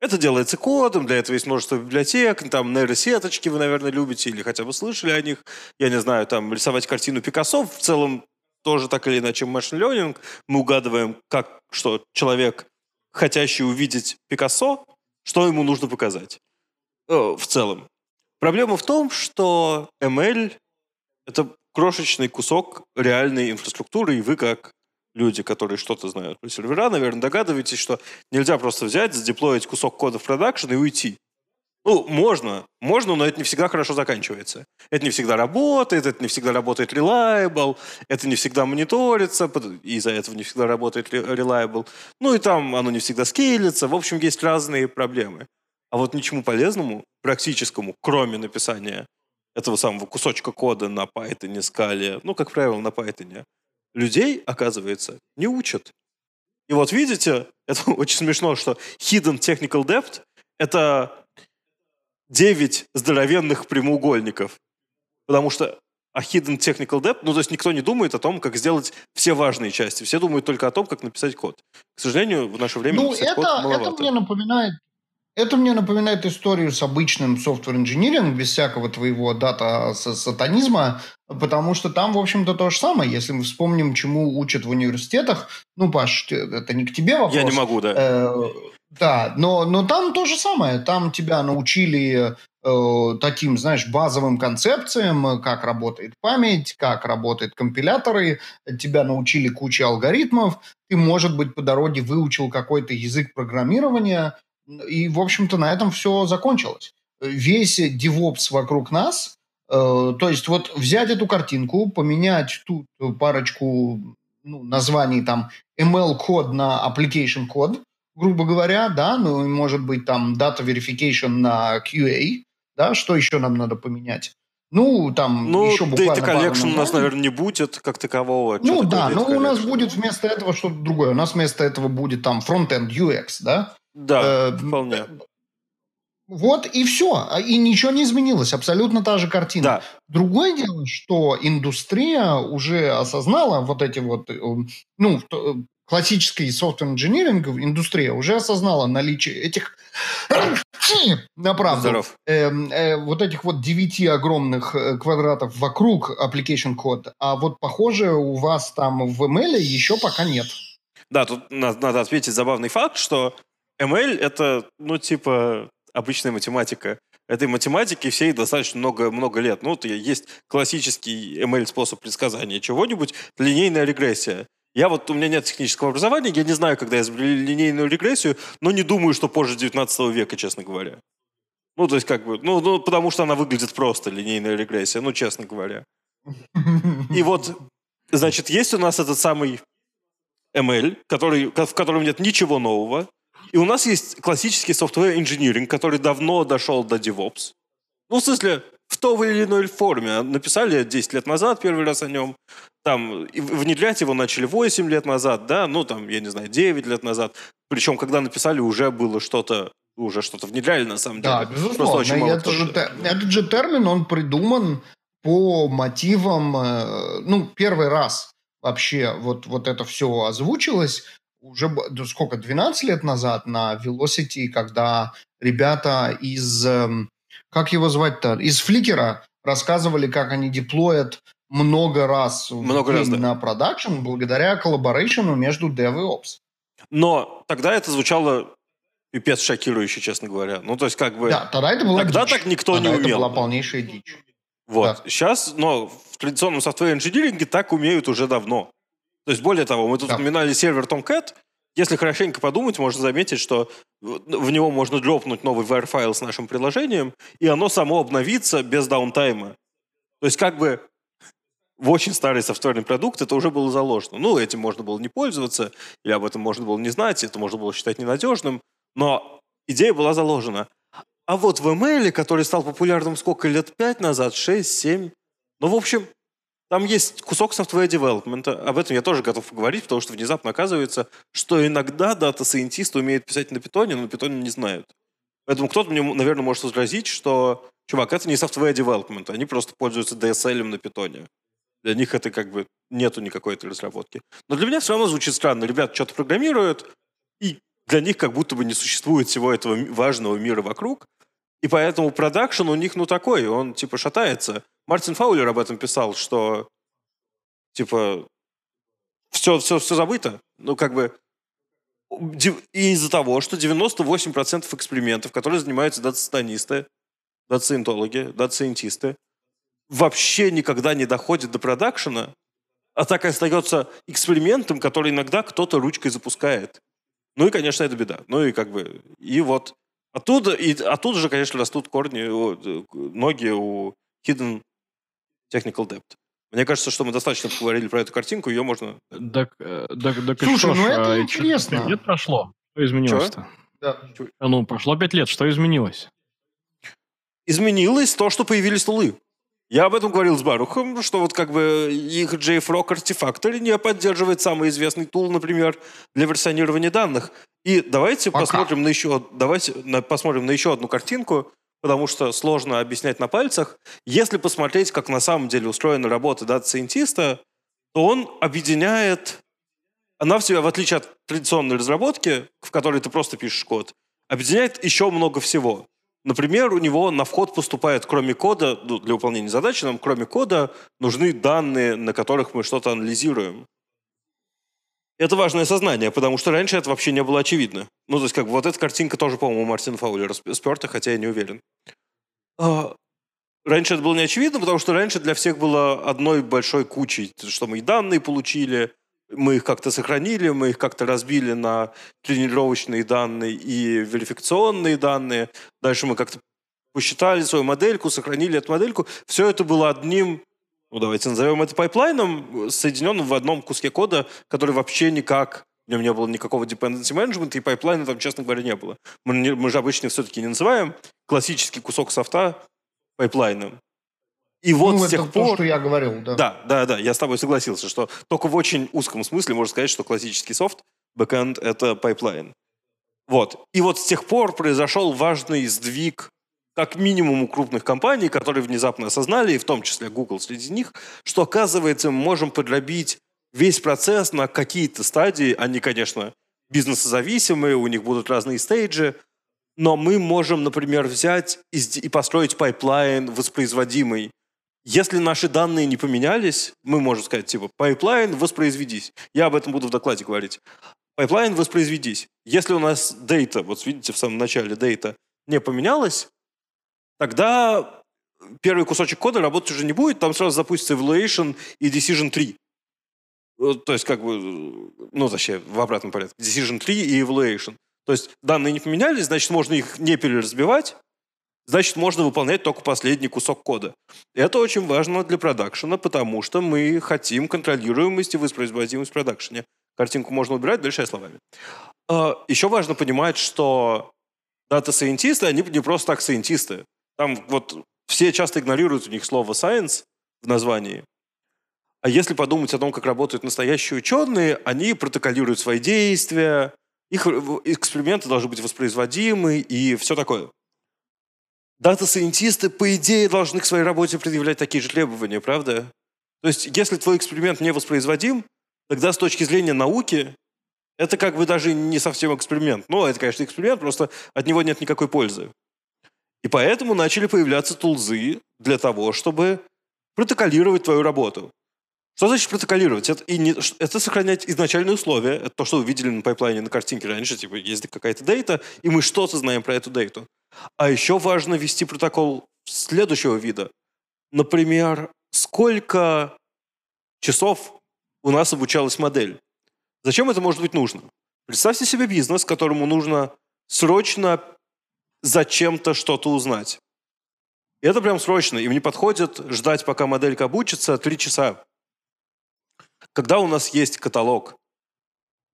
Это делается кодом, для этого есть множество библиотек, там нейросеточки вы, наверное, любите или хотя бы слышали о них. Я не знаю, там рисовать картину Пикассо в целом тоже так или иначе машин learning. Мы угадываем, как, что человек, хотящий увидеть Пикассо, что ему нужно показать э, в целом. Проблема в том, что ML — это крошечный кусок реальной инфраструктуры, и вы как люди, которые что-то знают про сервера, наверное, догадываетесь, что нельзя просто взять, задеплоить кусок кода в продакшн и уйти. Ну, можно, можно, но это не всегда хорошо заканчивается. Это не всегда работает, это не всегда работает reliable, это не всегда мониторится, и из-за этого не всегда работает reliable. Ну и там оно не всегда скейлится. В общем, есть разные проблемы. А вот ничему полезному, практическому, кроме написания этого самого кусочка кода на Python, Scala, ну, как правило, на Python, людей, оказывается, не учат. И вот видите, это очень смешно, что hidden technical depth — это 9 здоровенных прямоугольников. Потому что а hidden technical depth, ну то есть никто не думает о том, как сделать все важные части. Все думают только о том, как написать код. К сожалению, в наше время ну, написать это, код маловато. Это мне напоминает это мне напоминает историю с обычным engineering, без всякого твоего дата сатанизма, потому что там, в общем-то, то же самое. Если мы вспомним, чему учат в университетах, ну, Паш, это не к тебе вопрос. Я не могу, да. Э, да, но, но там то же самое. Там тебя научили э, таким, знаешь, базовым концепциям, как работает память, как работают компиляторы, тебя научили куче алгоритмов, ты, может быть, по дороге выучил какой-то язык программирования – и, в общем-то, на этом все закончилось. Весь DevOps вокруг нас, э, то есть вот взять эту картинку, поменять тут парочку ну, названий там ML-код на application код, грубо говоря, да, ну, может быть, там data verification на QA, да, что еще нам надо поменять? Ну, там ну, еще буквально... Data Collection у нас, наверное, не будет как такового. Ну да, но у нас будет вместо этого что-то другое. У нас вместо этого будет там frontend UX, да? Да, э, вполне. Вот и все. А, и ничего не изменилось. Абсолютно та же картина. Да. Другое дело, что индустрия уже осознала вот эти вот... Э, ну, э, классический engineering индустрия уже осознала наличие этих на правду, э, э, вот этих вот девяти огромных э, квадратов вокруг application код, а вот похоже у вас там в ML еще пока нет. Да, тут надо, надо отметить забавный факт, что ML — это, ну, типа, обычная математика. Этой математики всей достаточно много, много лет. Ну, вот есть классический ML-способ предсказания чего-нибудь, линейная регрессия. Я вот, у меня нет технического образования, я не знаю, когда изобрели линейную регрессию, но не думаю, что позже 19 века, честно говоря. Ну, то есть, как бы, ну, ну, потому что она выглядит просто, линейная регрессия, ну, честно говоря. И вот, значит, есть у нас этот самый ML, который, в котором нет ничего нового, и у нас есть классический software engineering, который давно дошел до DevOps. Ну, в смысле, в той или иной форме. Написали 10 лет назад первый раз о нем. Там, внедрять его начали 8 лет назад, да, ну, там, я не знаю, 9 лет назад. Причем, когда написали, уже было что-то уже что-то внедряли на самом деле. Да, безусловно. очень мало это же, этот же термин, он придуман по мотивам, э, ну, первый раз вообще вот, вот это все озвучилось уже сколько, 12 лет назад на Velocity, когда ребята из, эм, как его звать-то, из Фликера рассказывали, как они деплоят много раз много раз, да. на продакшн благодаря collaboration 'у между Dev и Ops. Но тогда это звучало пипец шокирующе, честно говоря. Ну, то есть, как бы... Да, тогда это было Тогда дичь. так никто тогда не умел. это была полнейшая дичь. Вот. Да. Сейчас, но в традиционном software engineering 'е так умеют уже давно. То есть, более того, мы тут да. упоминали сервер Tomcat. Если хорошенько подумать, можно заметить, что в него можно дропнуть новый WAR-файл с нашим приложением, и оно само обновится без даунтайма. То есть, как бы в очень старый софтверный продукт это уже было заложено. Ну, этим можно было не пользоваться, или об этом можно было не знать, это можно было считать ненадежным, но идея была заложена. А вот в ML, который стал популярным сколько лет? Пять назад? Шесть? Семь? Ну, в общем, там есть кусок software development. Об этом я тоже готов поговорить, потому что внезапно оказывается, что иногда дата-сайентисты умеют писать на питоне, но на питоне не знают. Поэтому кто-то мне, наверное, может возразить, что, чувак, это не software development, они просто пользуются DSL на питоне. Для них это как бы нету никакой этой разработки. Но для меня все равно звучит странно. Ребята что-то программируют, и для них как будто бы не существует всего этого важного мира вокруг. И поэтому продакшн у них, ну, такой, он, типа, шатается. Мартин Фаулер об этом писал, что, типа, все, все, все забыто. Ну, как бы, из-за того, что 98% экспериментов, которые занимаются дата-станисты, дата-саентологи, вообще никогда не доходят до продакшена, а так и остается экспериментом, который иногда кто-то ручкой запускает. Ну и, конечно, это беда. Ну и как бы, и вот оттуда, и оттуда же, конечно, растут корни, ноги у Hidden Technical Debt. Мне кажется, что мы достаточно поговорили про эту картинку, ее можно... Так, так, так Слушай, ну это а, интересно. Пять лет прошло. Что изменилось-то? Да. Ну, прошло пять лет, что изменилось? Изменилось то, что появились tool 'ы. Я об этом говорил с Барухом, что вот как бы их JFrog Artifactory не поддерживает самый известный tool, например, для версионирования данных. И давайте Пока. посмотрим на еще, давайте на, посмотрим на еще одну картинку, потому что сложно объяснять на пальцах. Если посмотреть, как на самом деле устроена работа data scientist 'а, то он объединяет, она в себя, в отличие от традиционной разработки, в которой ты просто пишешь код, объединяет еще много всего. Например, у него на вход поступает, кроме кода, ну, для выполнения задачи, нам кроме кода нужны данные, на которых мы что-то анализируем. Это важное сознание, потому что раньше это вообще не было очевидно. Ну, то есть, как бы вот эта картинка тоже, по-моему, Мартина Фаулера сперта, хотя я не уверен. А, раньше это было не очевидно, потому что раньше для всех было одной большой кучей, что мы и данные получили, мы их как-то сохранили, мы их как-то разбили на тренировочные данные и верификационные данные. Дальше мы как-то посчитали свою модельку, сохранили эту модельку. Все это было одним, ну давайте назовем это пайплайном, соединенным в одном куске кода, который вообще никак в нем не было никакого dependency management, и пайплайна там, честно говоря, не было. Мы, не, мы же обычно все-таки не называем классический кусок софта пайплайном. И вот ну, с тех это пор... то, что я говорил, да. Да, да, да, я с тобой согласился, что только в очень узком смысле можно сказать, что классический софт, бэкэнд — это пайплайн. Вот. И вот с тех пор произошел важный сдвиг как минимум у крупных компаний, которые внезапно осознали, и в том числе Google среди них, что, оказывается, мы можем подробить весь процесс на какие-то стадии. Они, конечно, бизнесозависимые, у них будут разные stage 'и, но мы можем, например, взять и построить пайплайн воспроизводимый если наши данные не поменялись, мы можем сказать, типа, пайплайн, воспроизведись. Я об этом буду в докладе говорить. Пайплайн воспроизведись. Если у нас data, вот видите, в самом начале data не поменялась, тогда первый кусочек кода работать уже не будет, там сразу запустится evaluation и decision 3. То есть, как бы, ну, зачем, в обратном порядке. Decision 3 и evaluation. То есть, данные не поменялись, значит, можно их не переразбивать, значит, можно выполнять только последний кусок кода. Это очень важно для продакшена, потому что мы хотим контролируемость и воспроизводимость в продакшене. Картинку можно убирать, дальше словами. А, Еще важно понимать, что дата-сайентисты, они не просто так сайентисты. Там вот все часто игнорируют у них слово science в названии. А если подумать о том, как работают настоящие ученые, они протоколируют свои действия, их эксперименты должны быть воспроизводимы и все такое. Дата-сайентисты, по идее, должны к своей работе предъявлять такие же требования, правда? То есть, если твой эксперимент не воспроизводим, тогда с точки зрения науки это как бы даже не совсем эксперимент. Ну, это, конечно, эксперимент, просто от него нет никакой пользы. И поэтому начали появляться тулзы для того, чтобы протоколировать твою работу. Что значит протоколировать? Это, и не, это сохранять изначальные условия. Это то, что вы видели на пайплайне, на картинке раньше. Типа, есть какая-то дейта, и мы что-то знаем про эту дейту. А еще важно вести протокол следующего вида. Например, сколько часов у нас обучалась модель. Зачем это может быть нужно? Представьте себе бизнес, которому нужно срочно зачем-то что-то узнать. И это прям срочно. Им не подходит ждать, пока моделька обучится, три часа. Когда у нас есть каталог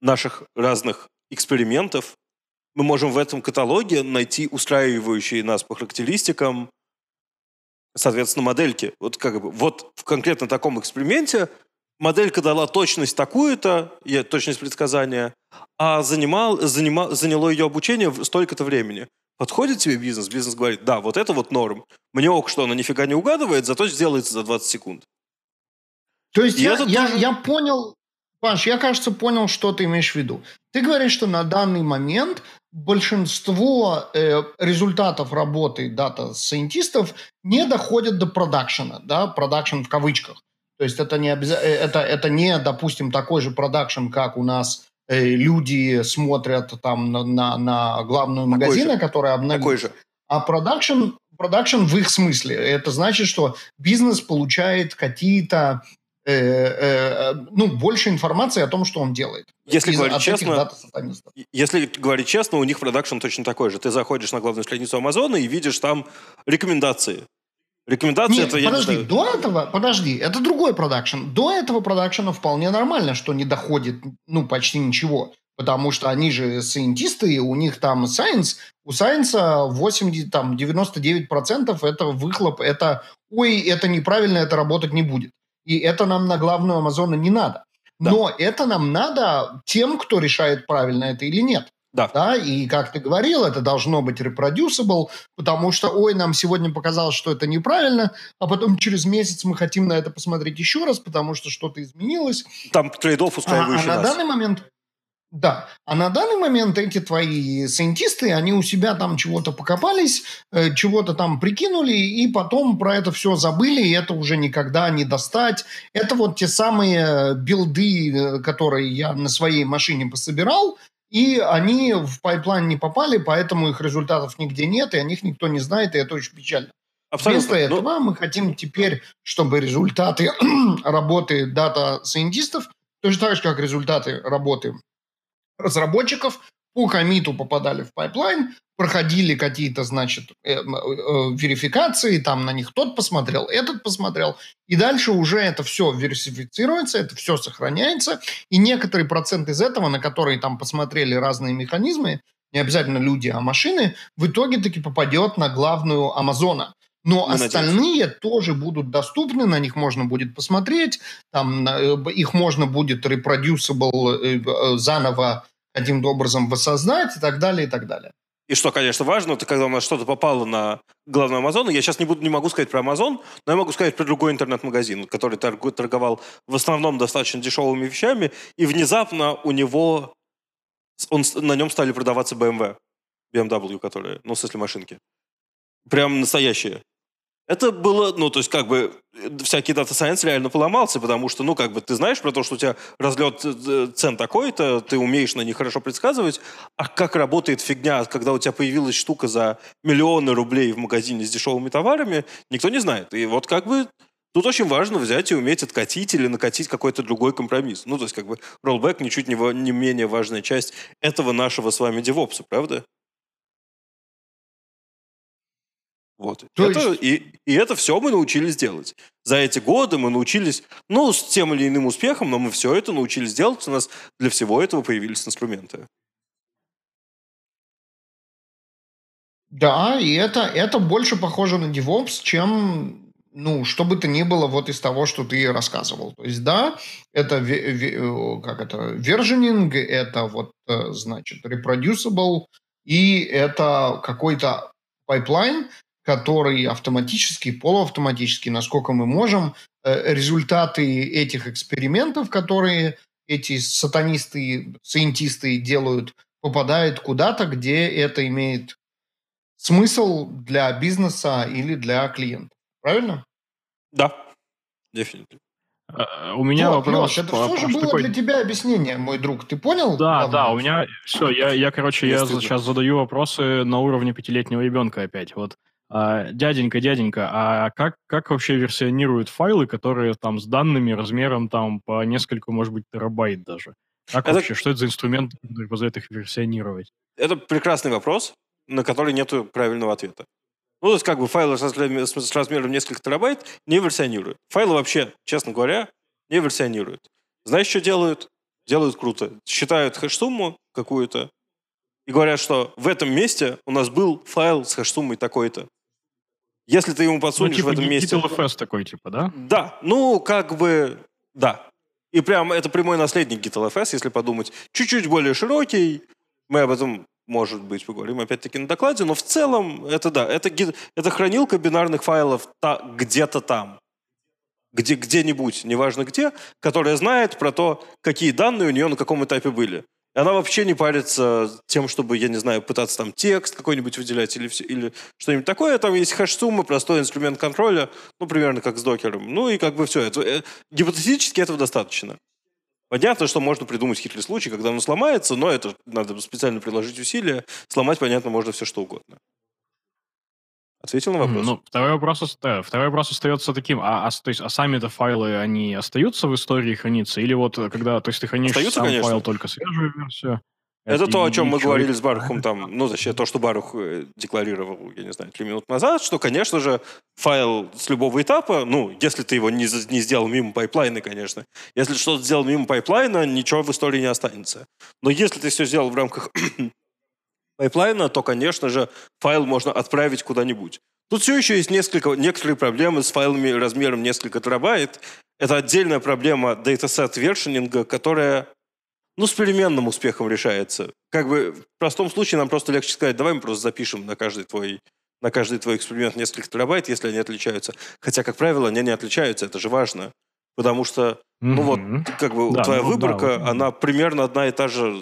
наших разных экспериментов, мы можем в этом каталоге найти устраивающие нас по характеристикам, соответственно, модельки. Вот как бы вот в конкретно таком эксперименте моделька дала точность такую-то, точность предсказания, а занимал, занимал, заняло ее обучение столько-то времени. Подходит тебе бизнес? Бизнес говорит, да, вот это вот норм. Мне ок, что она нифига не угадывает, зато сделается за 20 секунд. То есть я, я, тоже... я понял, Паш, я, кажется, понял, что ты имеешь в виду. Ты говоришь, что на данный момент большинство э, результатов работы data scientist 'ов не доходят до продакшена, да, продакшн в кавычках. То есть это не, обяза... Э, это, это не, допустим, такой же продакшн, как у нас люди смотрят там на, на, на главную магазина, которая обновилась. Такой же. А продакшн, продакшн в их смысле. Это значит, что бизнес получает какие-то э, э, ну, больше информации о том, что он делает. Если из, говорить честно, если говорить честно, у них продакшн точно такой же. Ты заходишь на главную страницу Амазона и видишь там рекомендации. Рекомендации Нет, это подожди, я до этого, подожди, это другой продакшн. До этого продакшена вполне нормально, что не доходит, ну, почти ничего. Потому что они же сайентисты, у них там science, у science 80, там, 99% это выхлоп, это, ой, это неправильно, это работать не будет. И это нам на главную Амазона не надо. Да. Но это нам надо тем, кто решает, правильно это или нет. Да. да. И как ты говорил, это должно быть reproducible, потому что, ой, нам сегодня показалось, что это неправильно, а потом через месяц мы хотим на это посмотреть еще раз, потому что что-то изменилось. Там trade-off устраивающий а, а на данный момент да. А на данный момент эти твои scientist 'ы, они у себя там чего-то покопались, э, чего-то там прикинули, и потом про это все забыли, и это уже никогда не достать. Это вот те самые build 'ы, э, которые я на своей машине пособирал, и они в пайплайн не попали, поэтому их результатов нигде нет, и о них никто не знает, и это очень печально. Абсолютно. Вместо этого Но... мы хотим теперь, чтобы результаты работы data scientist 'ов, точно так же, как результаты работы разработчиков по commit 'у попадали в пайплайн, проходили какие-то, значит, э, э, верификации, там на них тот посмотрел, этот посмотрел, и дальше уже это все версифицируется, это все сохраняется, и некоторый процент из этого, на которые там посмотрели разные механизмы, не обязательно люди, а машины, в итоге таки попадет на главную Амазона. Но Мы остальные надеемся. тоже будут доступны, на них можно будет посмотреть, там э, их можно будет reproducible заново каким-то образом воссоздать и так далее, и так далее. И что, конечно, важно, это когда у нас что-то попало на главную Амазон. Я сейчас не, буду, не могу сказать про Амазон, но я могу сказать про другой интернет-магазин, который торговал в основном достаточно дешевыми вещами, и внезапно у него он, на нем стали продаваться BMW, BMW, которые, ну, в смысле машинки. Прям настоящие. Это было, ну, то есть как бы всякий дата сайенс реально поломался, потому что, ну, как бы, ты знаешь про то, что у тебя разлет э, цен такой-то, ты умеешь на них хорошо предсказывать, а как работает фигня, когда у тебя появилась штука за миллионы рублей в магазине с дешевыми товарами, никто не знает. И вот как бы Тут очень важно взять и уметь откатить или накатить какой-то другой компромисс. Ну, то есть, как бы, роллбэк ничуть не, не менее важная часть этого нашего с вами девопса, правда? Вот. То это, есть... и, и это все мы научились делать. За эти годы мы научились, ну, с тем или иным успехом, но мы все это научились делать. У нас для всего этого появились инструменты. Да, и это, это больше похоже на DevOps, чем, ну, что бы то ни было вот из того, что ты рассказывал. То есть, да, это, как это, versioning, это вот, э, значит, reproducible, и это какой-то пайплайн, который автоматически, полуавтоматически, насколько мы можем, э, результаты этих экспериментов, которые эти сатанисты, scientist 'ы делают, попадают куда-то, где это имеет смысл для бизнеса или для клиента. Правильно? Да, definitively. А, у меня вот, вопрос... Леш, это все же было такой... для тебя объяснение, мой друг. Ты понял? Да, главное? да, у меня... Все, я, я короче, я сейчас задаю вопросы на уровне пятилетнего ребенка опять. Вот дяденька, дяденька, а как, как вообще версионируют файлы, которые там с данными размером там по несколько, может быть, терабайт даже? Как это... вообще, что это за инструмент, который позволяет их версионировать? Это прекрасный вопрос, на который нет правильного ответа. Ну, то есть, как бы файлы с размером несколько терабайт не версионируют. Файлы вообще, честно говоря, не версионируют. Знаешь, что делают? Делают круто. Считают хэш-сумму какую-то и говорят, что в этом месте у нас был файл с хэш-суммой такой-то. Если ты ему подсунешь ну, типа в этом месте... GitLFS такой, типа, да? Да, ну, как бы, да. И прям это прямой наследник GitLFS, если подумать. Чуть-чуть более широкий. Мы об этом, может быть, поговорим опять-таки на докладе, но в целом это да, это, это хранилка бинарных файлов та, где-то там. Где, где-нибудь, неважно где, которая знает про то, какие данные у нее на каком этапе были. Она вообще не парится тем, чтобы, я не знаю, пытаться там текст какой-нибудь выделять или, или что-нибудь такое. Там есть хэш-сумма, простой инструмент контроля, ну, примерно как с докером. Ну, и как бы все. Это, э, гипотетически этого достаточно. Понятно, что можно придумать хитрый случай, когда он сломается, но это надо специально приложить усилия. Сломать, понятно, можно все что угодно. Ответил на вопрос? Ну, второй вопрос, да, второй вопрос остается таким, а, а, то есть, а сами-то файлы, они остаются в истории храниться? Или вот э, когда, то есть ты хранишь остаются, сам конечно. файл только свежую версию? Это то, о чем мы говорили с Барухом там, ну, точнее, то, что Барух э, декларировал, я не знаю, три минуты назад, что, конечно же, файл с любого этапа, ну, если ты его не, не сделал мимо пайплайна, конечно, если что-то сделал мимо пайплайна, ничего в истории не останется. Но если ты все сделал в рамках пайплайна, то, конечно же, файл можно отправить куда-нибудь. Тут все еще есть несколько, некоторые проблемы с файлами размером несколько терабайт. Это отдельная проблема dataset versioning 'а, которая ну, с переменным успехом решается. Как бы в простом случае нам просто легче сказать, давай мы просто запишем на каждый твой на каждый твой эксперимент несколько терабайт, если они отличаются. Хотя, как правило, они не отличаются, это же важно. Потому что, ну вот, как бы да, твоя ну, выборка, да, она примерно одна и та же.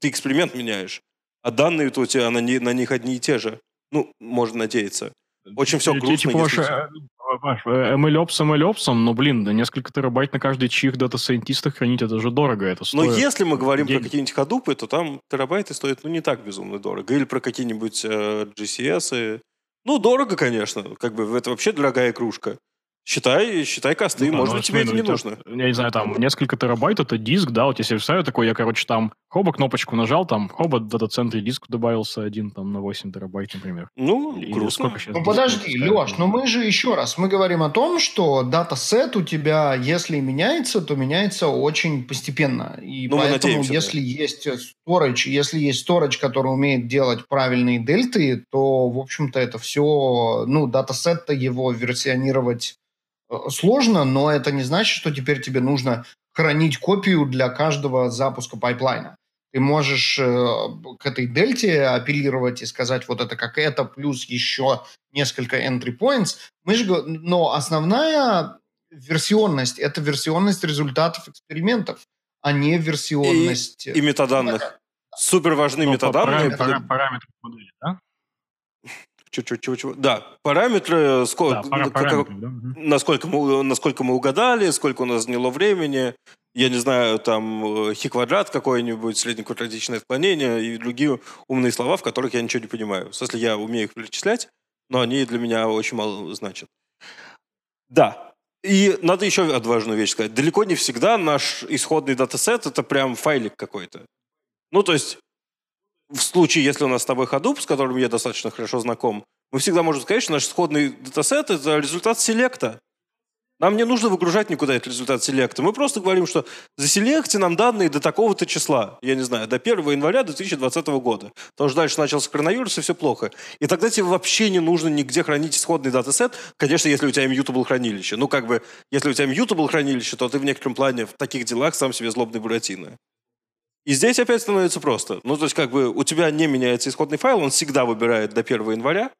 Ты эксперимент меняешь. А данные у тебя на, на них одни и те же. Ну, можно надеяться. Очень все грустно. Типа если... MLOps MLOps, но, блин, да несколько терабайт на каждый чих дата-сайентиста хранить, это же дорого. Это стоит. Но если мы говорим денег. про какие-нибудь ходупы, то там терабайты стоят, ну, не так безумно дорого. Или про какие-нибудь э, GCS. Ну, дорого, конечно. Как бы это вообще дорогая кружка. Считай, считай косты, ну, может быть, тебе это не нужно. Я не знаю, там несколько терабайт, это диск, да, вот я себе представляю такой, я, короче, там хоба кнопочку нажал, там хоба в дата-центре диск добавился один там на 8 терабайт, например. Ну, Или грустно. сколько сейчас? Ну, подожди, Леш, но мы же еще раз, мы говорим о том, что дата-сет у тебя, если меняется, то меняется очень постепенно. И ну, поэтому, если да. есть storage, если есть storage, который умеет делать правильные дельты, то, в общем-то, это все, ну, датасет-то его версионировать Э, сложно, но это не значит, что теперь тебе нужно хранить копию для каждого запуска пайплайна. Ты можешь э, к этой дельте апеллировать и сказать, вот это как это, плюс еще несколько entry points. Мы же, но основная версионность – это версионность результатов экспериментов, а не версионность... И, и метаданных. Супер важны ну, метаданные. Параметры, параметры модели, да? Чего, чего, чего? Да, параметры, сколько, Да, пара- как- параметры, да, насколько, мы, насколько мы угадали, сколько у нас заняло времени, я не знаю, там, э, хи-квадрат какой-нибудь, среднеквадратичное отклонение и другие умные слова, в которых я ничего не понимаю. В смысле, я умею их перечислять, но они для меня очень мало значат. Да. И надо еще одну важную вещь сказать. Далеко не всегда наш исходный датасет — это прям файлик какой-то. Ну, то есть, в случае, если у нас с тобой Hadoop, с которым я достаточно хорошо знаком, мы всегда можем сказать, что наш исходный датасет — это результат селекта. Нам не нужно выгружать никуда этот результат селекта. Мы просто говорим, что заселекте нам данные до такого-то числа. Я не знаю, до 1 января 2020 года. Потому что дальше начался коронавирус, и все плохо. И тогда тебе вообще не нужно нигде хранить исходный датасет. Конечно, если у тебя immutable хранилище. Ну, как бы, если у тебя immutable хранилище, то ты в некотором плане в таких делах сам себе злобный буратино. И здесь опять становится просто. Ну, то есть, как бы, у тебя не меняется исходный файл, он всегда выбирает до 1 января.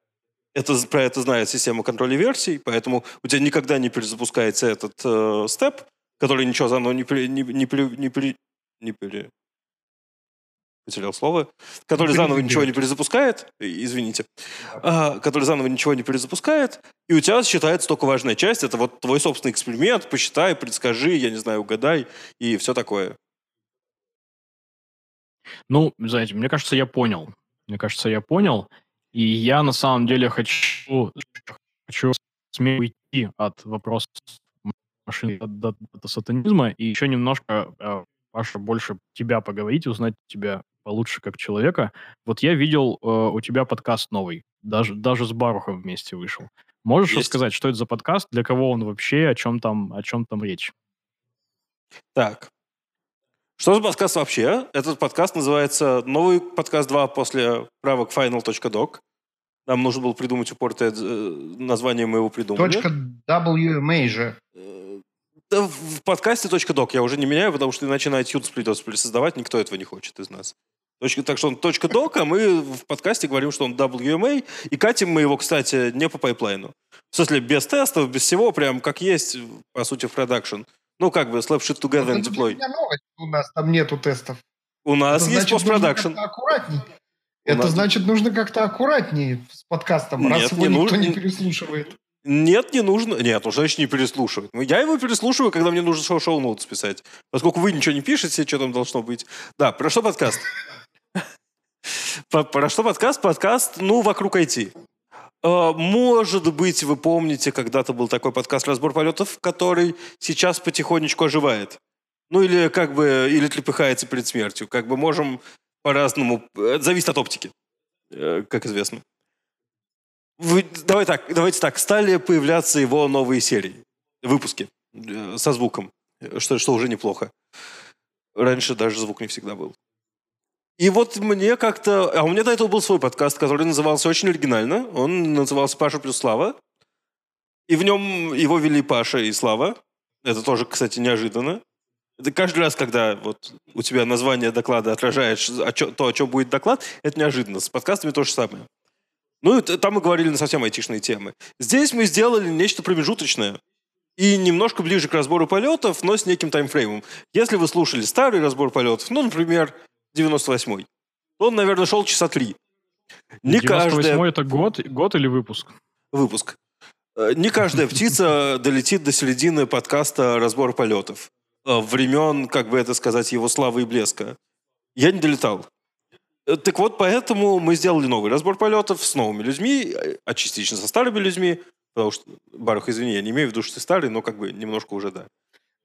Это, про это знает система контроля версий, поэтому у тебя никогда не перезапускается этот э, степ, который ничего заново не, при, не, не, при- не, при- не пере- потерял слово, который Не заново ничего не перезапускает. извините, а, который заново ничего не перезапускает, и у тебя считается только важная часть, это вот твой собственный эксперимент, посчитай, предскажи, я не знаю, угадай, и все такое. Ну, знаете, мне кажется, я понял. Мне кажется, я понял. И я на самом деле хочу, хочу смело уйти от вопроса машины до, до- до сатанизма и еще немножко, э, Паша, больше тебя поговорить, узнать тебя получше как человека. Вот я видел э, у тебя подкаст новый, даже, даже с Барухом вместе вышел. Можешь Есть. рассказать, что это за подкаст, для кого он вообще, о чем там, о чем там речь? Так. Что за подкаст вообще? Этот подкаст называется «Новый подкаст 2 после правок final.doc». Нам нужно было придумать упоротое э, название, мы его придумали. Точка WMA же. Э, да в подкасте .doc я уже не меняю, потому что иначе на iTunes придется пересоздавать, никто этого не хочет из нас. Точка, так что он .doc, а мы в подкасте говорим, что он WMA, и катим мы его, кстати, не по пайплайну. В смысле, без тестов, без всего, прям как есть, по сути, в продакшн. Ну, как бы, slap shit together and deploy. меня новость. У нас там нету тестов. У нас Это есть постпродакшн. аккуратней. У Это нас- значит, нужно как-то аккуратнее с подкастом, Нет, раз его не никто нужно. не переслушивает. Нет, не нужно. Нет, ну, значит, не переслушивать. Ну, Я его переслушиваю, когда мне нужно шоу шоу ноутс писать. Поскольку вы ничего не пишете, что там должно быть. Да, про что подкаст? По- Про что подкаст? Подкаст, ну, вокруг IT. Э, Может быть, вы помните, когда-то был такой подкаст «Разбор полетов», который сейчас потихонечку оживает. Ну, или как бы, или трепыхается перед смертью. Как бы можем по-разному... Это зависит от оптики, э, как известно. Вы- давай так, давайте так. Стали появляться его новые серии, выпуски э, со звуком, э, что, что уже неплохо. Раньше даже звук не всегда был. И вот мне как-то... А у меня до этого был свой подкаст, который назывался очень оригинально. Он назывался «Паша плюс Слава». И в нем его вели Паша и Слава. Это тоже, кстати, неожиданно. Это каждый раз, когда вот у тебя название доклада отражает о чё- то, о чем будет доклад, это неожиданно. С подкастами то же самое. Ну, и там мы говорили на совсем айтишные темы. Здесь мы сделали нечто промежуточное. И немножко ближе к разбору полетов, но с неким таймфреймом. Если вы слушали старый разбор полетов, ну, например, 98-й, то он, наверное, шел часа три. Не 98 каждая это год, год или выпуск? выпуск. Э, Не каждая птица долетит до середины подкаста «Разбор полетов». Э, Времен, как бы это сказать, его славы и блеска. Я не долетал. Э, Так вот, поэтому мы сделали новый разбор полетов с новыми людьми, а частично со старыми людьми. Потому что, Барух, извини, я не имею в виду, что ты старый, но как бы немножко уже да.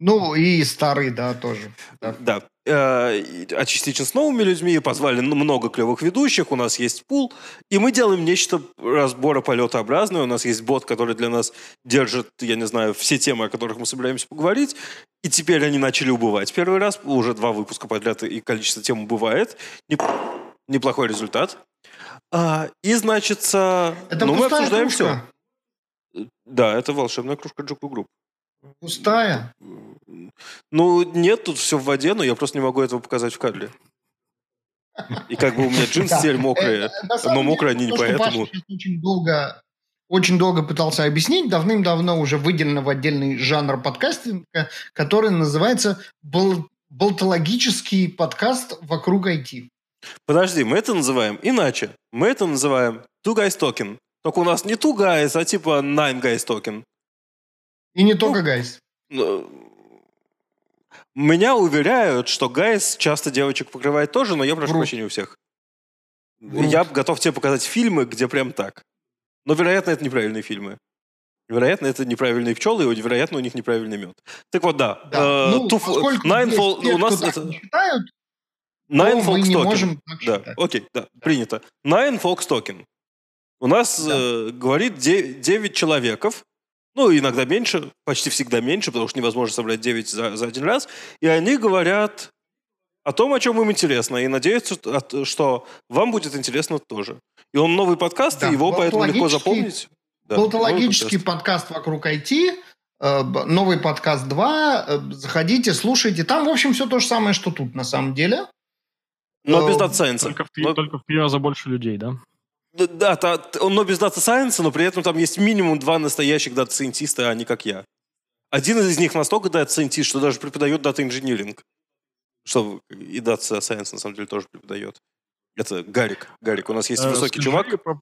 Ну, и старый, да, тоже. Да. Да. Э, А частично с новыми людьми позвали много клевых ведущих, у нас есть пул, и мы делаем нечто разбора полетообразное. У нас есть бот, который для нас держит, я не знаю, все темы, о которых мы собираемся поговорить. И теперь они начали убывать. Первый раз, уже два выпуска подряд, и количество тем убывает. Неп- Неплохой результат. А, и, значит, Это ну, мы обсуждаем кружка. все. Да, это волшебная кружка JUG Ru Group. Пустая. Ну, нет, тут все в воде, но я просто не могу этого показать в кадре. И как бы у меня джинсы теперь мокрые. Э, но мокрые они не поэтому. Очень долго, очень долго пытался объяснить, давным-давно уже выделено в отдельный жанр подкастинга, который называется бол- болтологический подкаст вокруг IT. Подожди, мы это называем иначе. Мы это называем two guys talking. Только у нас не two guys, а типа nine guys talking. И не только guys. Ну, Меня уверяют, что guys часто девочек покрывает тоже, но я прошу прощения у всех. Врут. Я готов тебе показать фильмы, где прям так. Но, вероятно, это неправильные фильмы. Вероятно, это неправильные пчелы, и, вероятно, у них неправильный мед. Так вот, да. Да. Э, ну, Two- поскольку Nine есть Fall- те, у нас это- не считают, Nine не Talking. можем Да, считать. окей, да, принято. Nine Folks Talking. У нас Да. э, говорит 9 человеков, ну, иногда меньше, почти всегда меньше, потому что невозможно собрать 9 за, за один раз, и они говорят о том, о чем им интересно, и надеются, что- вам будет интересно тоже. И он новый подкаст, Да, и его поэтому легко запомнить. Да, Болтологический подкаст. подкаст вокруг IT, э, новый подкаст 2. э, Заходите, слушайте. Там, в общем, все то же самое, что тут на самом деле. Но без э, дата сайенса. Только в, Но- только в три раза больше людей, да? Да, та- но без дата сайенса, но при этом там есть минимум два настоящих дата сайентиста, а не как я. Один из них настолько дата сайентист, что даже преподает data engineering. Что и data science на самом деле тоже преподает. Это Гарик. Гарик. У нас есть Э, высокий скажи чувак. про-.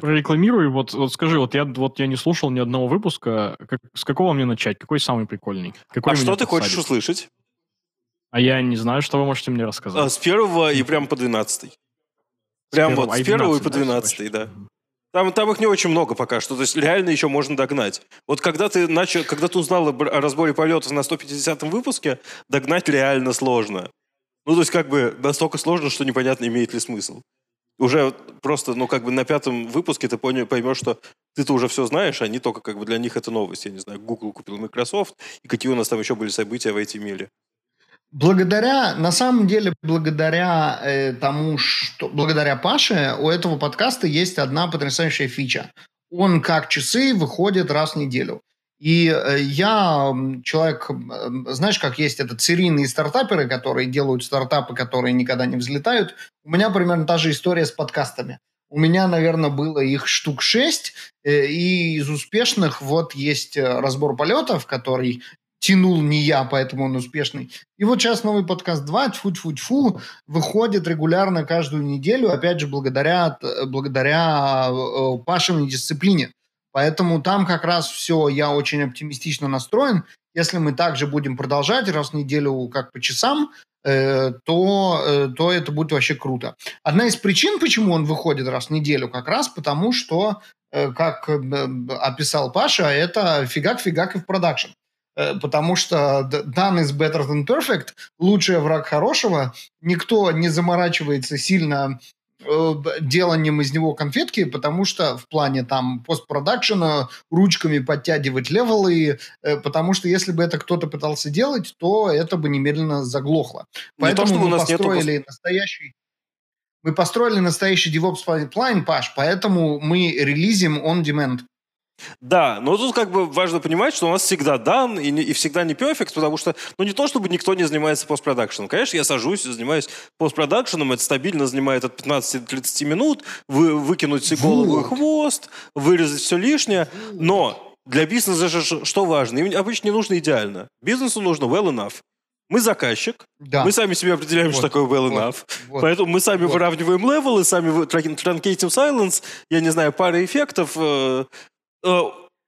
Прорекламируй, вот, вот скажи, вот я, вот я не слушал ни одного выпуска, как, с какого мне начать? Какой самый прикольный? Какой А что ты хочешь подсадит? услышать? А я не знаю, что вы можете мне А, рассказать. С первого и прям по двенадцатый. Прям вот а с первого и 12, по да, двенадцатый, да. Там, там их не очень много пока что, то есть реально еще можно догнать. Вот когда ты начал, когда ты узнал о разборе полетов на 150-м выпуске, догнать реально сложно. Ну, то есть как бы настолько сложно, что непонятно, имеет ли смысл. Уже просто, ну, как бы на пятом выпуске ты понял, поймешь, что ты-то уже все знаешь, а они только как бы для них это новость. Я не знаю, Google купил Microsoft, и какие у нас там еще были события в этом мире. Благодаря, на самом деле, благодаря э, тому, что благодаря Паше, у этого подкаста есть одна потрясающая фича. Он как часы выходит раз в неделю. И э, я человек, м, знаешь, как есть этот серийные стартаперы, которые делают стартапы, которые никогда не взлетают. У меня примерно та же история с подкастами. У меня, наверное, было их штук шесть, э, и из успешных вот есть э, разбор полетов, который тянул не я, поэтому он успешный. И вот сейчас новый подкаст 2, тьфу тьфу тьфу выходит регулярно каждую неделю, опять же, благодаря, т- благодаря э, Пашиной дисциплине. Поэтому там как раз все, я очень оптимистично настроен. Если мы также будем продолжать раз в неделю как по часам, э, то, э, то это будет вообще круто. Одна из причин, почему он выходит раз в неделю, как раз потому, что, э, как э, описал Паша, это фигак-фигак и в продакшн. Э, Потому что done is better than perfect, лучший враг хорошего. Никто не заморачивается сильно э, деланием из него конфетки, потому что в плане там постпродакшена ручками подтягивать левелы, э, потому что если бы это кто-то пытался делать, то это бы немедленно заглохло. Не то, Поэтому чтобы у мы нас нету построили настоящий мы построили настоящий DevOps pipeline, Паш, поэтому мы релизим on demand. Да, но тут как бы важно понимать, что у нас всегда дан и, не- и всегда не перфект, потому что, ну не то, чтобы никто не занимается постпродакшеном. Конечно, я сажусь, занимаюсь постпродакшеном, это стабильно занимает от 15 до 30 минут, вы, выкинуть голову и хвост, вырезать все лишнее, но для бизнеса же что важно? Им обычно не нужно идеально. Бизнесу нужно well enough. Мы заказчик, Да. мы сами себе определяем, что Вот, такое well вот, enough. вот. Поэтому мы сами Вот. выравниваем левелы, сами транкейтим silence, я не знаю, пара эффектов. э, э,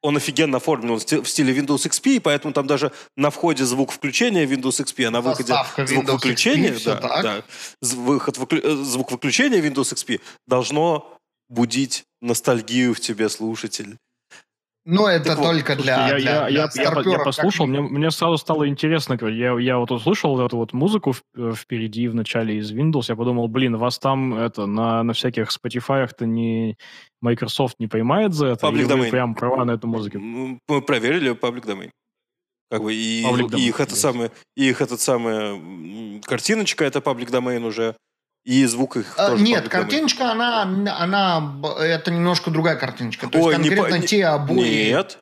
он офигенно оформлен, он в сти- в стиле Windows XP, поэтому там даже на входе звук включения Windows XP, а на выходе Заставка звук Windows выключения, XP, да, да, выход э, звук выключения Windows XP должно будить ностальгию в тебе, слушатель. Но это Так вот, только Слушайте, для, я, для- я, для я, я, я послушал, мне, мне сразу стало интересно. Я, я вот услышал вот эту вот музыку в- э, впереди в начале из Windows. Я подумал, блин, вас там это на, на всяких Spotify-то не Microsoft не поймает за это? Public Или вы domain. прям права на эту музыку? Мы проверили public domain. Как бы и, Public и их это самое, и их этот самое м, картиночка это public domain уже, и звук их А, тоже Нет, картиночка, она, она, это немножко другая картиночка. То Ой, есть конкретно не- те обои. Нет,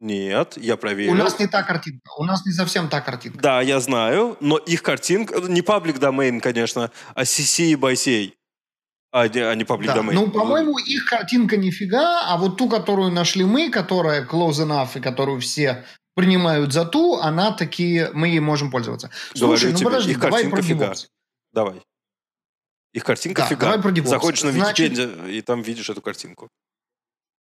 нет, я проверил. У нас не та картинка. У нас не совсем та картинка. Да, я знаю, но их картинка, не public domain, конечно, а CC by CA, а не, а не public Да. domain. Ну, по-моему, их картинка нифига, а вот ту, которую нашли мы, которая close enough и которую все принимают за ту, она таки, мы ей можем пользоваться. Говорю Слушай, ну тебе, подожди, их давай про фига. DevOps. Давай. Их картинка Да, фига. давай про DevOps. Заходишь на Значит- Википедию, и там видишь эту картинку.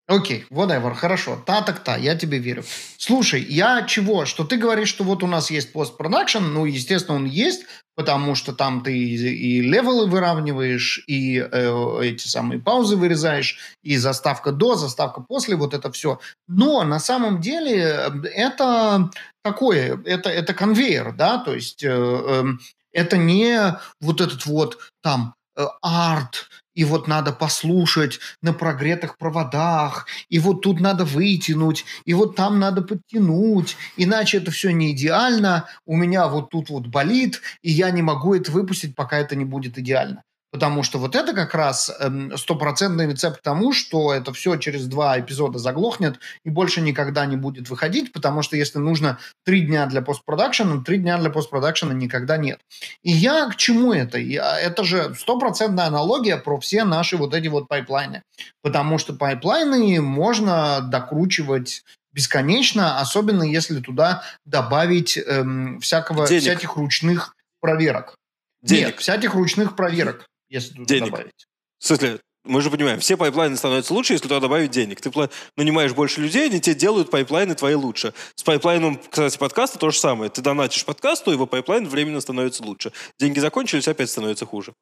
Окей, whatever, хорошо. Та так та, я тебе верю. Слушай, я чего? Что ты говоришь, что вот у нас есть постпродакшн, ну, естественно, он есть, потому что там ты и, левелы выравниваешь, и э, эти самые паузы вырезаешь, и заставка до, заставка после, вот это все. Но на самом деле э, это такое, это, это конвейер, да, то есть э, э, это не вот этот вот там арт, и вот надо послушать на прогретых проводах, и вот тут надо вытянуть, и вот там надо подтянуть, иначе это все не идеально, у меня вот тут вот болит, и я не могу это выпустить, пока это не будет идеально. Потому что вот это как раз эм, стопроцентный рецепт к тому, что это все через два эпизода заглохнет и больше никогда не будет выходить, потому что если нужно три дня для постпродакшена, три дня для постпродакшена никогда нет. И я к чему это? Я, это же стопроцентная аналогия про все наши вот эти вот пайплайны. Потому что пайплайны можно докручивать бесконечно, особенно если туда добавить эм, всякого, Денег. всяких ручных проверок. Денег. Нет, всяких ручных проверок если туда Денег. добавить. В смысле, мы же понимаем, все пайплайны становятся лучше, если туда добавить денег. Ты пла- нанимаешь больше людей, они тебе делают пайплайны твои лучше. С пайплайном, кстати, подкаста то же самое. Ты донатишь подкасту, его пайплайн временно становится лучше. Деньги закончились, опять становится хуже.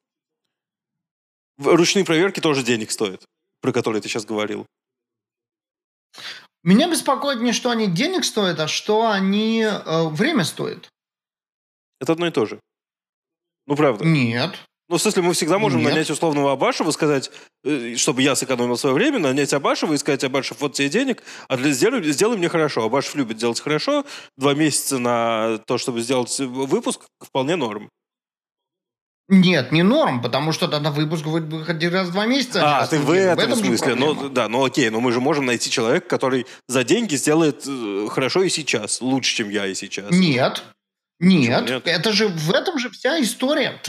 Ручные проверки тоже денег стоят, про которые ты сейчас говорил. Меня беспокоит не, что они денег стоят, а что они э, время стоят. Это одно и то же. Ну, правда. Нет. Ну, в смысле, мы всегда можем Нет. нанять условного Абашева, сказать, э, чтобы я сэкономил свое время, нанять Абашева и сказать, Абашев, вот тебе денег, а для, сделай, сделай мне хорошо. Абашев любит делать хорошо. Два месяца на то, чтобы сделать выпуск, вполне норм. Нет, не норм, потому что тогда выпуск будет выходить раз в два месяца. А, раз ты в в неделю. этом, смысле. Ну, да, ну окей, но мы же можем найти человека, который за деньги сделает э, хорошо и сейчас, лучше, чем я и сейчас. Нет. Нет. нет? Это же в этом же вся история.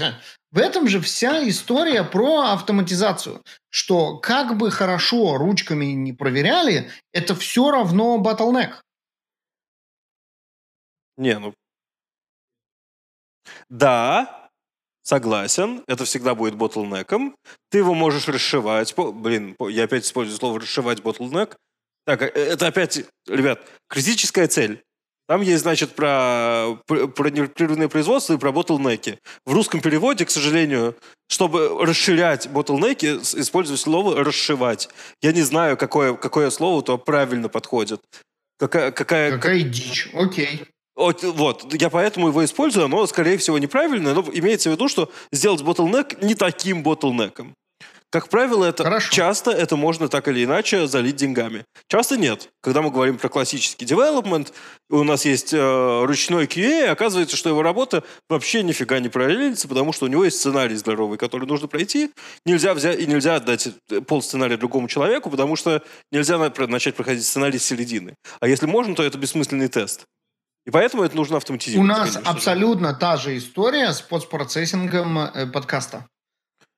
В этом же вся история про автоматизацию. Что как бы хорошо ручками не проверяли, это все равно bottleneck. Не, ну... Да, согласен, это всегда будет ботлнеком. Ты его можешь расшивать. Блин, я опять использую слово «расшивать ботлнек». Так, э, это опять, ребят, критическая цель. Там есть, значит, про, про непрерывное производство и про ботлнеки. В русском переводе, к сожалению, чтобы расширять ботлнеки, использую слово «расшивать». Я не знаю, какое, какое слово то правильно подходит. Какая, какая, Какая дичь. Окей. вот, вот, я поэтому его использую, оно, скорее всего, неправильное, но имеется в виду, что сделать ботлнек не таким ботлнеком. Как правило, это Хорошо. часто это можно так или иначе залить деньгами. Часто нет. Когда мы говорим про классический и у нас есть э, ручной QA, оказывается, что его работа вообще нифига не параллелится, потому что у него есть сценарий здоровый, который нужно пройти. Нельзя взять и нельзя отдать э, пол сценария другому человеку, потому что нельзя начать проходить сценарий с середины. А если можно, то это бессмысленный тест. И поэтому это нужно У автоматизировать. нас конечно абсолютно та же история с постпроцессингом э, подкаста.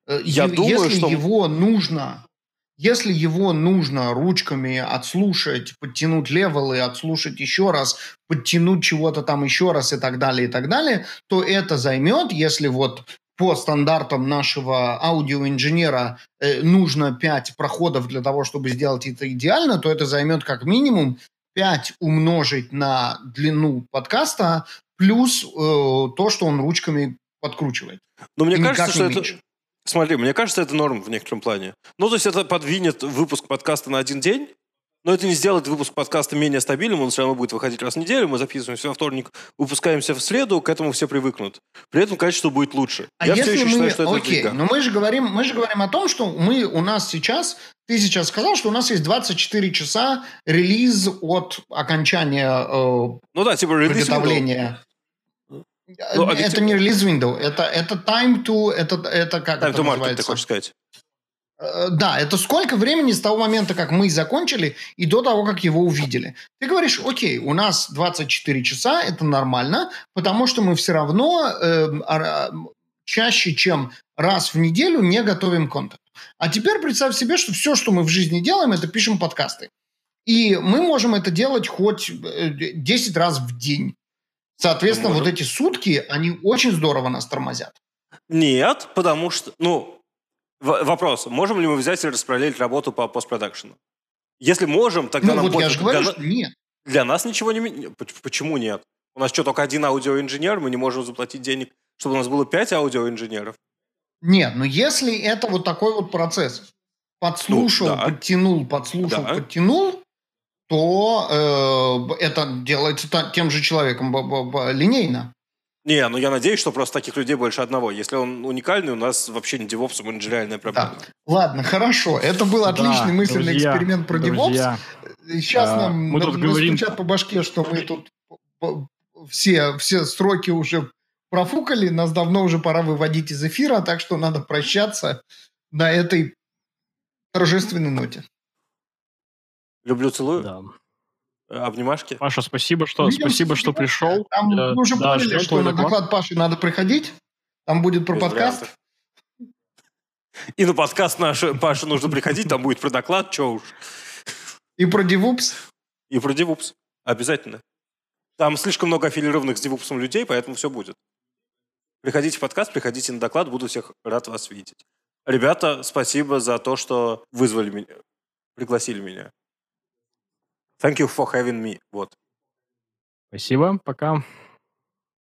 Э, Я е- думаю, если что- его нужно, если его нужно ручками отслушать, подтянуть левелы, отслушать еще раз, подтянуть чего-то там еще раз и так далее, и так далее, то это займет, если вот по стандартам нашего аудиоинженера э, нужно 5 проходов для того, чтобы сделать это идеально, то это займет как минимум 5 умножить на длину подкаста плюс э, то, что он ручками подкручивает. Но мне И кажется, что это... Смотри, мне кажется, это норм в некотором плане. Ну, то есть это подвинет выпуск подкаста на один день, но это не сделает выпуск подкаста менее стабильным, он все равно будет выходить раз в неделю, мы записываемся во вторник, выпускаемся в среду, к этому все привыкнут. При этом качество будет лучше. А Я все если еще мы, считаю, что это окей, но мы же говорим, мы же говорим о том, что мы у нас сейчас, ты сейчас сказал, что у нас есть 24 часа релиз от окончания э, Ну да, типа релиз приготовления. Ну, это объективно. не релиз window, это это time to, это это как Time это to market, ты называется? хочешь сказать. Э, Да, это сколько времени с того момента, как мы закончили, и до того, как его увидели. Ты говоришь, окей, у нас 24 часа, это нормально, потому что мы все равно э, а, чаще, чем раз в неделю не готовим контент. А теперь представь себе, что все, что мы в жизни делаем, это пишем подкасты. И мы можем это делать хоть э, 10 раз в день. Соответственно, Можем. вот эти сутки, они очень здорово нас тормозят. Нет, потому что, ну, вопрос, можем ли мы взять и распределить работу по постпродакшену? Если можем, тогда Ну нам вот я больше- же говорю, для, что нет. для нас ничего не... Почему нет? У нас что, только один аудиоинженер? Мы не можем заплатить денег, чтобы у нас было пять аудиоинженеров? Нет, но если это вот такой вот процесс, подслушал, Ну, да. подтянул, подслушал, Да. подтянул, то э, это делается та- тем же человеком б- б- б- линейно. Не, ну я надеюсь, что просто таких людей больше одного. Если он уникальный, у нас вообще не DevOps, у реальная проблема. Да. Ладно, хорошо. Это был отличный Да, мысленный друзья, эксперимент про DevOps. друзья, Сейчас А, нам мы тут говорим- по башке, что мы тут все, все строки уже профукали, нас давно уже пора выводить из эфира, так что надо прощаться на этой торжественной ноте. Люблю, целую. да. Обнимашки. Паша, спасибо, что, Увидимся спасибо, что пришел. Там Э, мы уже да, поняли, что на доклад. доклад Паши надо приходить. Там будет про Без подкаст. вариантов. И на подкаст наш, Паша, нужно приходить, там будет про доклад, что уж. И про DevOps. И про DevOps. Обязательно. Там слишком много аффилированных с DevOps людей, поэтому все будет. Приходите в подкаст, приходите на доклад, буду всех рад вас видеть. Ребята, спасибо за то, что вызвали меня, пригласили меня. Thank you for having me. Вот. Спасибо, пока.